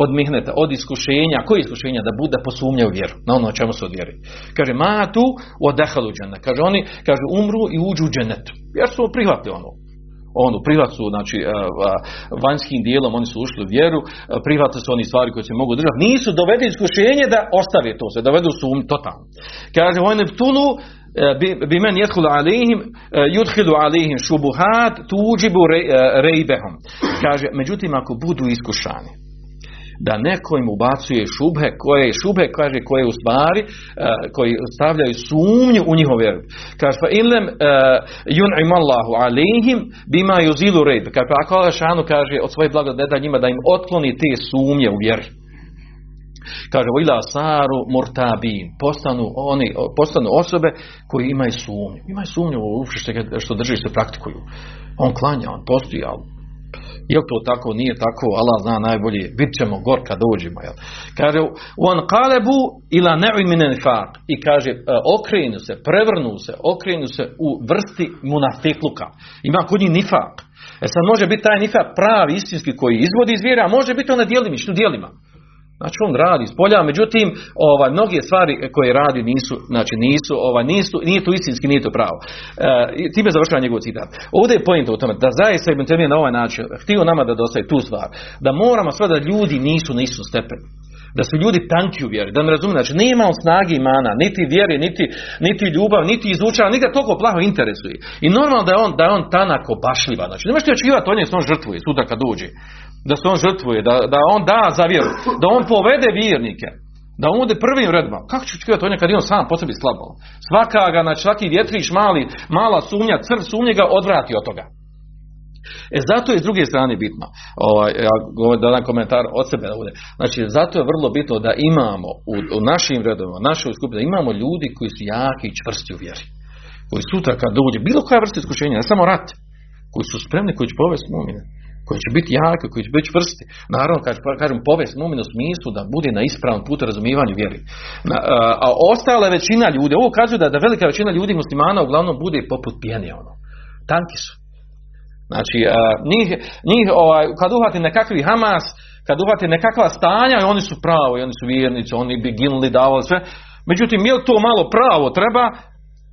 od mihneta, od iskušenja, koje iskušenja? Da bude posumnja u vjeru, na ono čemu se odvjeri. Kaže, ma tu od dehalu džennet. Kaže, oni, kaže, umru i uđu u džennet. Jer su prihvatili ono. Ono, prihvat su, znači, a, a, vanjskim dijelom, oni su ušli u vjeru, a, prihvatili su oni stvari koje se mogu držati. Nisu dovedeni iskušenje da ostave to, se dovedu su um totalno. Kaže, oni tulu, bi men jedhulu alihim, yudhilu alihim šubuhat, tuđibu rejbehom. Kaže, međutim, ako budu iskušani, da neko im ubacuje šubhe, koje šubhe, kaže, koje u stvari, koji stavljaju sumnju u njihov vjeru. Kaže, fa ilem yun'im Allahu alihim bima yuzilu rejbe. Kaže, pa ako Allah šanu kaže od svoje blagodeta njima da im otkloni te sumnje u vjeri. Kaže, ila saru murtabin, postanu, oni, postanu osobe koji imaju sumnju. Imaju sumnju u što, što drži se praktikuju. On klanja, on postoji, ali je to tako, nije tako, Allah zna najbolje, bit ćemo gor kad dođemo. Jel? Kaže, on kalebu ila nifak. I kaže, e, okrenu se, prevrnu se, okrenu se u vrsti munafikluka. Ima kod njih nifak. E sad može biti taj nifak pravi, istinski koji izvodi iz vjere, a može biti on na djelimičnu djelima. Znači on radi s polja, međutim, ovaj, mnoge stvari koje radi nisu, znači nisu, ovaj, nisu, nije to istinski, nije to pravo. E, time završava njegov citat. Ovdje je pojenta u tome da zaista Ibn na ovaj način htio nama da dostaje tu stvar, da moramo sve da ljudi nisu na istom stepenu. Da su ljudi tanki u vjeri, da ne razumiju, znači nema on snage imana, niti vjere, niti, niti ljubav, niti izučava, ga toliko plaho interesuje. I normalno da je on, da je on tanako bašljiva, znači ne možete očekivati od njega se on žrtvuje sutra kad dođe da se on žrtvuje, da, da on da za vjeru, da on povede vjernike, da on bude prvim redima. Kako ću očekivati od njega kad je on sam po sebi slabo? Svaka ga, znači svaki vjetriš mali, mala sumnja, crv sumnje ga odvrati od toga. E zato je s druge strane bitno, ovaj, ja govorim da dam komentar od sebe bude. Znači, zato je vrlo bitno da imamo u, u našim redovima, našoj skupini, da imamo ljudi koji su jaki i čvrsti u vjeri. Koji sutra kad dođe, bilo koja vrsta iskušenja, ne samo rat, koji su spremni, koji će povesti mumine koji će biti jaki, koji će biti čvrsti. Naravno, kad kažem povest mumin u smislu da bude na ispravnom putu razumijevanju vjeri. Na, a, a ostala većina ljudi, ovo ukazuje da, da velika većina ljudi muslimana uglavnom bude poput pjene ono. Tanki su. Znači, a, njih, njih ovaj, kad uhvati nekakvi Hamas, kad uhvati nekakva stanja, oni su pravo, oni su vjernici, oni bi ginuli, davali sve. Međutim, je to malo pravo treba,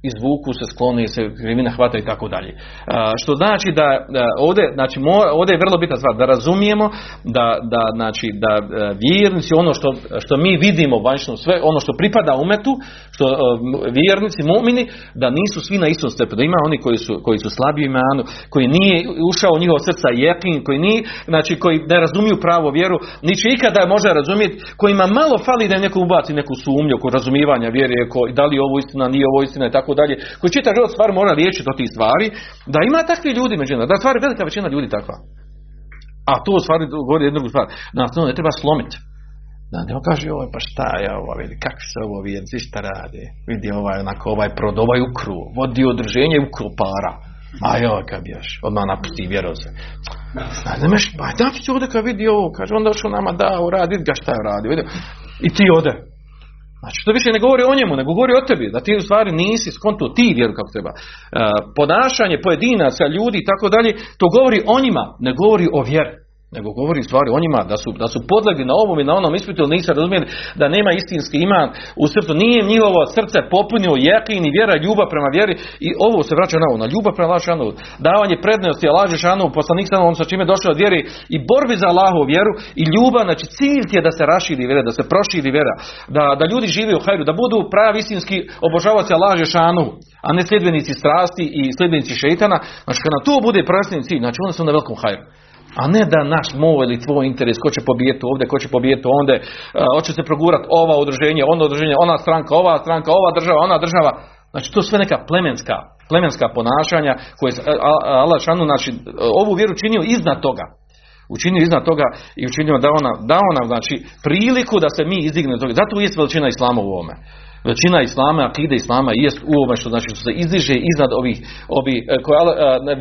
izvuku se, skloni se, krivina hvata i tako dalje. Što znači da, ovdje, znači ovdje je vrlo bitna stvar, da razumijemo da, da, znači, da e, vjernici ono što, što mi vidimo vanjšnom sve, ono što pripada umetu, što e, vjernici, mumini, da nisu svi na istom stepenu. Da ima oni koji su, koji su slabi imanu, koji nije ušao u njihovo srca jekin, koji nije, znači koji ne razumiju pravo vjeru, ni će ikada može razumjeti, kojima malo fali da im neko ubaci neku sumnju oko razumijevanja vjere, ko, da li je ovo istina, nije ovo istina i tako dalje, koji čita život stvar mora liječiti od tih stvari, da ima takvi ljudi među nama, da stvari velika većina ljudi takva. A to stvari govori jednu drugu stvar, nas to ne treba slomiti. Da ne kaže ovaj pa šta je ovo, vidi kakvi se ovo vjernici šta rade. Vidi ovaj onako ovaj prod, ovaj ukru, vodi održenje ukru para. A joj kad još, odmah napusti vjeroze. Zna, nemaš, pa da ovdje kad vidi ovo, kaže onda što nama da uradi, ga šta je radio, vidi. I ti ode. Znači to više ne govori o njemu, nego govori o tebi, da ti u stvari nisi skonto ti vjeru kako treba. E, ponašanje pojedinaca, ljudi i tako dalje, to govori o njima, ne govori o vjeri nego govori stvari o njima da su, da su podlegli na ovom i na onom ispitu, ali nisu razumjeli da nema istinski iman u srcu, nije njihovo srce popunio jekin i vjera, ljubav prema vjeri. I ovo se vraća na ovo, na ljubav prema Allahšanu, davanje prednosti Allahi šanu, poslanik sa on sa čime došao od vjeri i borbi za Allahovu vjeru i ljubav, znači cilj je da se raširi vjera, da se proširi vjera, da, da ljudi žive u hajru, da budu pravi istinski obožavaoci Allahi šanu, a ne sljedbenici strasti i sljedbenici šeitana, znači kad na to bude prvenstveni cilj, znači onda su na velikom hajru. A ne da naš moj ili tvoj interes, ko će pobijeti ovdje, ko će pobijeti ondje, uh, hoće se progurati ova udruženje, ono udruženje, ona stranka, ova stranka, ova država, ona država. Znači to sve neka plemenska, plemenska ponašanja koje Allah šanu, znači ovu vjeru činio iznad toga. Učinio iznad toga i učinio da ona, da ona znači priliku da se mi izdignemo toga. Zato je veličina islama u ovome većina islama, akide islama jest u ovome što znači što se izdiže iznad ovih, ovih koja,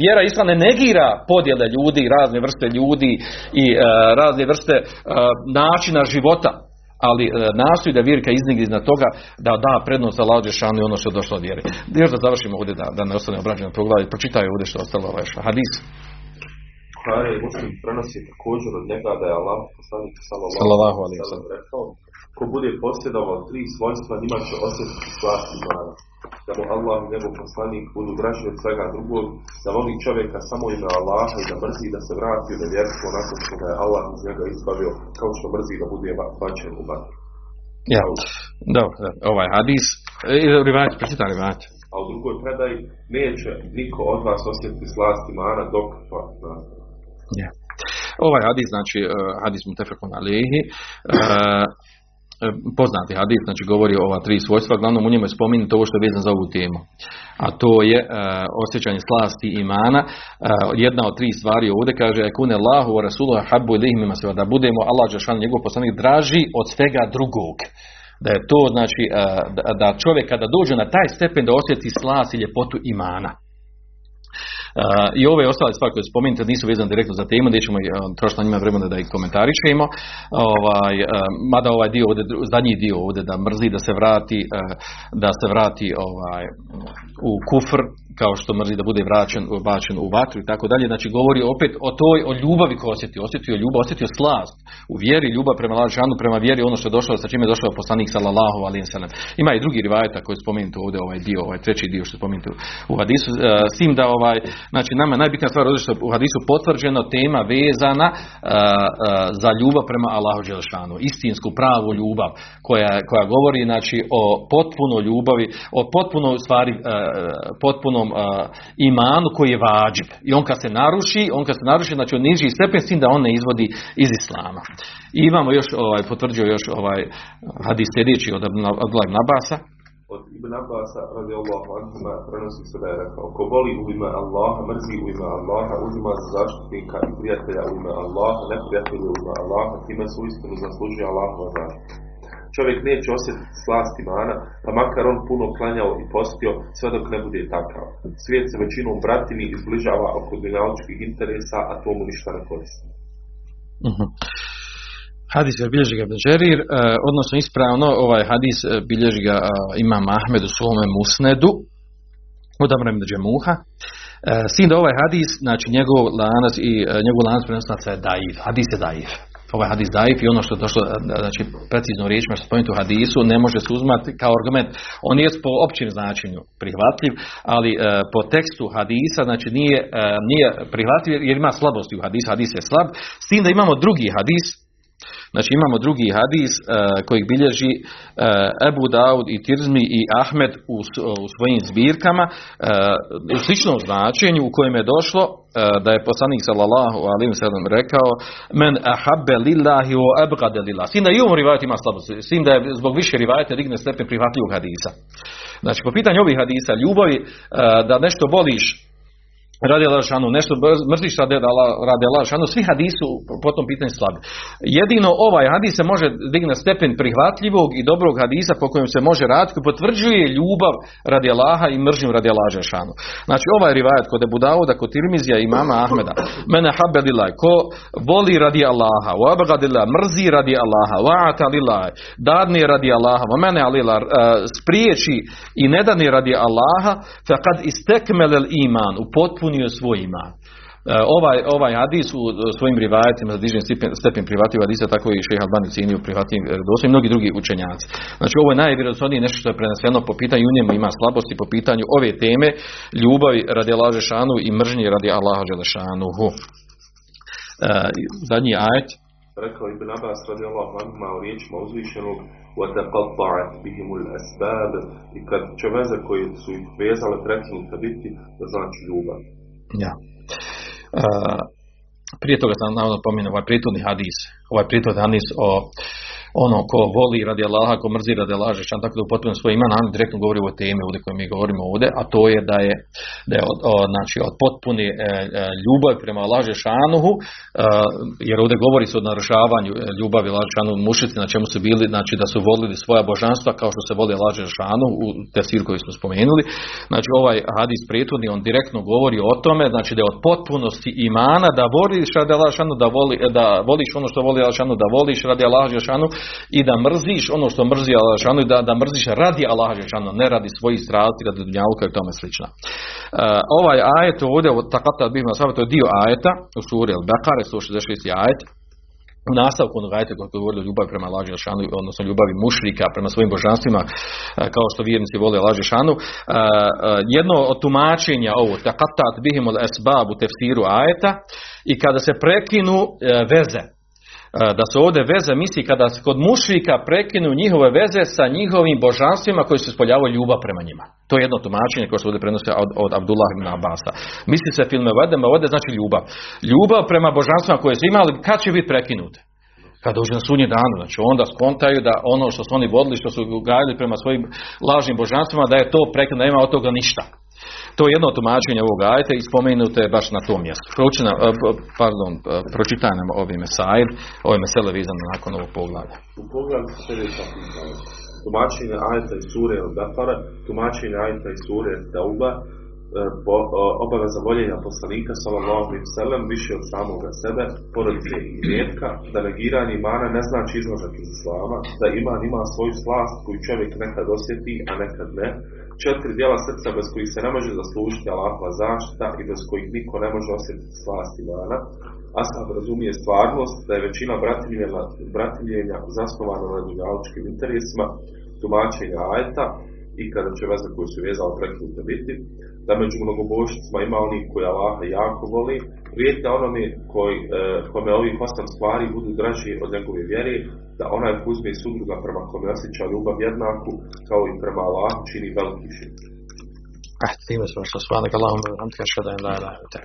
vjera islam ne negira podjele ljudi, razne vrste ljudi i a, razne vrste načina života, ali nastoji da vjerka izdigne iznad toga da da prednost za lađe šanu i ono što je došlo od vjere. Još da završimo ovdje da, da ne ostane obrađeno pogledaj, pročitaj ovdje što je ostalo ovaj hadis. Buhari i Muslim prenosi također od njega da je Allah poslanik Sallallahu alejhi ve sellem rekao ko bude posjedovao tri svojstva njima će osjetiti slast imana. Da mu Allah i njegov poslanik budu draži od svega drugog, da voli čovjeka samo ime Allaha i da mrzi da se vrati u nevjerstvo nakon što ga je Allah iz njega izbavio, kao što mrzi da bude bačen u vatru. Ja, dobro, ovaj hadis, e, rivač, pročitaj rivač. A u drugoj predaji neće niko od vas osjetiti slast imana dok pa, Ja. Ovaj hadis, znači, uh, hadis mutefekun alihi, uh, poznati hadis, znači govori o ova tri svojstva, glavnom u njemu je spomenuto ovo što je vezano za ovu temu. A to je uh, osjećanje slasti imana. Uh, jedna od tri stvari ovdje kaže kune Allahu wa rasuluhu habbu ilihim da budemo Allah dželle njegov poslanik draži od svega drugog. Da je to znači da čovjek kada dođe na taj stepen da osjeti slast i ljepotu imana. I ove ostale stvari koje spomenute nisu vezane direktno za temu, gdje ćemo uh, trošiti na njima vremena da ih komentarišemo. Ovaj, uh, mada ovaj dio ovdje, zadnji dio ovdje da mrzi, da se vrati, da se vrati ovaj, u kufr, kao što mrzi da bude vraćen, bačen u vatru i tako dalje. Znači govori opet o toj, o ljubavi koju osjetio. Osjetio ljubav, osjetio slast. U vjeri, ljubav prema Lažanu, prema vjeri, ono što je došlo, sa čime je došao poslanik sallallahu alaihi sallam. Ima i drugi rivajeta koji spomenuti ovdje, ovaj dio, ovaj treći dio što je spomenuti u hadisu. S tim da ovaj, znači nama je najbitnija stvar ovdje što u hadisu potvrđeno tema vezana uh, uh, za ljubav prema Allahu Đelešanu. Istinsku, pravu ljubav koja, koja govori znači o potpuno ljubavi, o potpuno stvari, uh, potpunom imanu koji je vađib. I on kad se naruši, on kad se naruši, znači on niži stepen s tim da on ne izvodi iz islama. I imamo još, ovaj, potvrđio još ovaj hadis sljedeći od Abdullah ibn Abasa, od Ibn Abbasa radi Allahu anhuma prenosi se da je rekao ko voli u ime Allaha, mrzi u ime Allaha, uzima za zaštitnika i prijatelja u ime Allaha, neprijatelja u ime Allaha, time su istinu zaslužuje Allahova zaštitu. Čovjek neće osjetiti slast imana, pa makar on puno klanjao i postio, sve dok ne bude takav. Svijet se većinom bratini i zbližava oko dinaličkih interesa, a to mu ništa ne koristi. Uh -huh. Hadis je bilježi ga Beđerir, uh, odnosno ispravno ovaj hadis uh, bilježi ga imam Ahmed u svome musnedu, od Amrem Džemuha. Uh, sin da ovaj hadis, znači njegov lanac i uh, njegov lanac prenoslaca je daif, hadis je daif. ovaj hadis daif i ono što je došlo, znači precizno riječima što spomenuti u hadisu, ne može se uzmati kao argument. On je po općem značenju prihvatljiv, ali e, po tekstu hadisa, znači nije, e, nije prihvatljiv jer ima slabosti u hadisu, hadis je slab, s tim da imamo drugi hadis, Znači imamo drugi hadis uh, kojeg bilježi uh, Ebu Daud i Tirzmi i Ahmed u, u svojim zbirkama uh, u sličnom značenju u kojem je došlo da je poslanik sallallahu alejhi ve sellem rekao men ahabbe lillahi wa abghada lillah. Sin da i ovom ima slabost. Da je zbog više rivajeta digne stepen prihvatljivog hadisa. Znači po pitanju ovih hadisa ljubavi da nešto voliš radi Lašanu, nešto mrziš radi Lašanu, svi hadisu po tom pitanju slabi. Jedino ovaj hadis se može digne stepen prihvatljivog i dobrog hadisa po kojem se može raditi, koji potvrđuje ljubav radi Allaha i mržnju radi Allaha šanu. Znači ovaj rivajet kod Ebu Dauda, kod Tirmizija i mama Ahmeda, mene habelilaj, ko voli radi Allaha, wa abgadilaj, mrzi radi Allaha, wa atalilaj, dadni radi Allaha, wa mene alilaj, spriječi i ne dani radi Allaha, fa kad istekmelel iman, u potpun ispunio svoj iman. Ovaj, ovaj hadis u svojim rivajetima za dižen stepen prihvatljiv hadisa, tako i šeha Albani cijenio prihvatljiv dosta i mnogi drugi učenjaci. Znači ovo je najvjerozhodnije nešto što je preneseno po pitanju u njemu ima slabosti po pitanju ove teme ljubavi radi Allaha šanu i mržnje radi Allaha Đelešanuhu. E, zadnji ajet. Rekao Ibn Abbas radi Allahu anhuma o riječima uzvišenog وَتَقَطَّعَتْ بِهِمُ الْأَسْبَابِ i kad će veze koje su ih vezale prekinuta biti, da znači ljubav. Ja. Uh, prije toga sam navodno pomenuo ovaj prijetodni hadis, ovaj prijetodni hadis o ono ko voli radi Allaha, ko mrzi radi Allaha, tako da u potpuno svoj iman, on direktno govori o temi ovdje koje mi govorimo ovdje, a to je da je, da je od, znači, od potpuni e, e, ljubav prema Allaha e, jer ovdje govori se o narušavanju e, ljubavi Allaha mušici, na čemu su bili, znači da su volili svoja božanstva kao što se voli Allaha Žešanuhu u tefsir koji smo spomenuli. Znači ovaj hadis prethodni, on direktno govori o tome, znači da je od potpunosti imana da voliš radi Allaha da, voli, da voliš ono što voli Allaha da voliš radi Allaha i da mrziš ono što mrzi Allah i da, da mrziš radi Allah ne radi svojih strasti, radi dunjalka i tome slično. Uh, ovaj ajet ovdje, takata bihma to je dio ajeta u suri Al-Bekare, 166. ajet, u nastavku onog ajeta koji govori o ljubavi prema Laži Šanu, odnosno ljubavi mušrika prema svojim božanstvima, kao što vjernici vole Laži Šanu, jedno od tumačenja ovo, takatat bihimul esbab u tefsiru ajeta, i kada se prekinu veze, da se ovdje veze misli kada se kod mušrika prekinu njihove veze sa njihovim božanstvima koji se spoljavaju ljubav prema njima. To je jedno tumačenje koje se ovdje prenosi od, od Abdullah ibn Abasa. Misli se filme vedeme, ovdje znači ljubav. Ljubav prema božanstvima koje su imali, kad će biti prekinute? Kad dođe na sunji dan, znači onda skontaju da ono što su oni vodili, što su gajili prema svojim lažnim božanstvima, da je to prekinuto, nema od toga ništa. To je jedno tumačenje ovog ajta i spomenuto je baš na tom mjestu. Pročina, e, pardon, e, pročitajmo ove mesajl, ove mesele vizane nakon ovog poglavlja. U poglavlju sljedeća tumačenje ajta i sure od Dafara, tumačenje ajta i sure Tauba, e, obaveza voljenja poslanika sallallahu alejhi ve više od samoga sebe, porodice i rijetka, da negiranje imana ne znači izlazak iz islama, da iman ima svoju slast koju čovjek nekad osjeti, a nekad ne, četiri dijela srca bez kojih se ne može zaslužiti Allahova zaštita i bez kojih niko ne može osjetiti slast imana. Ashab razumije stvarnost da je većina bratimljenja zasnovana na dunjaličkim interesima, tumačenja ajeta i kada će veze koje su vezali prekinuti biti, da među mnogobožnicima ima onih koji Allaha jako voli, prijeti onome koji, e, kome ovih osam stvari budu draži od njegove vjere, da onaj uzme sudruga prema kome osjeća ljubav jednaku, kao i prema Allahu čini veliki širk. Ah, time smo što svanak Allahom da šada da da da.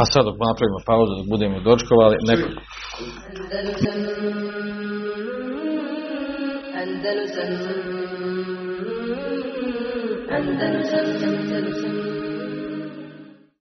A sad dok napravimo pauzu, dok budemo dočkovali, neko... Andalusam Andalusam Andalusam Andalusam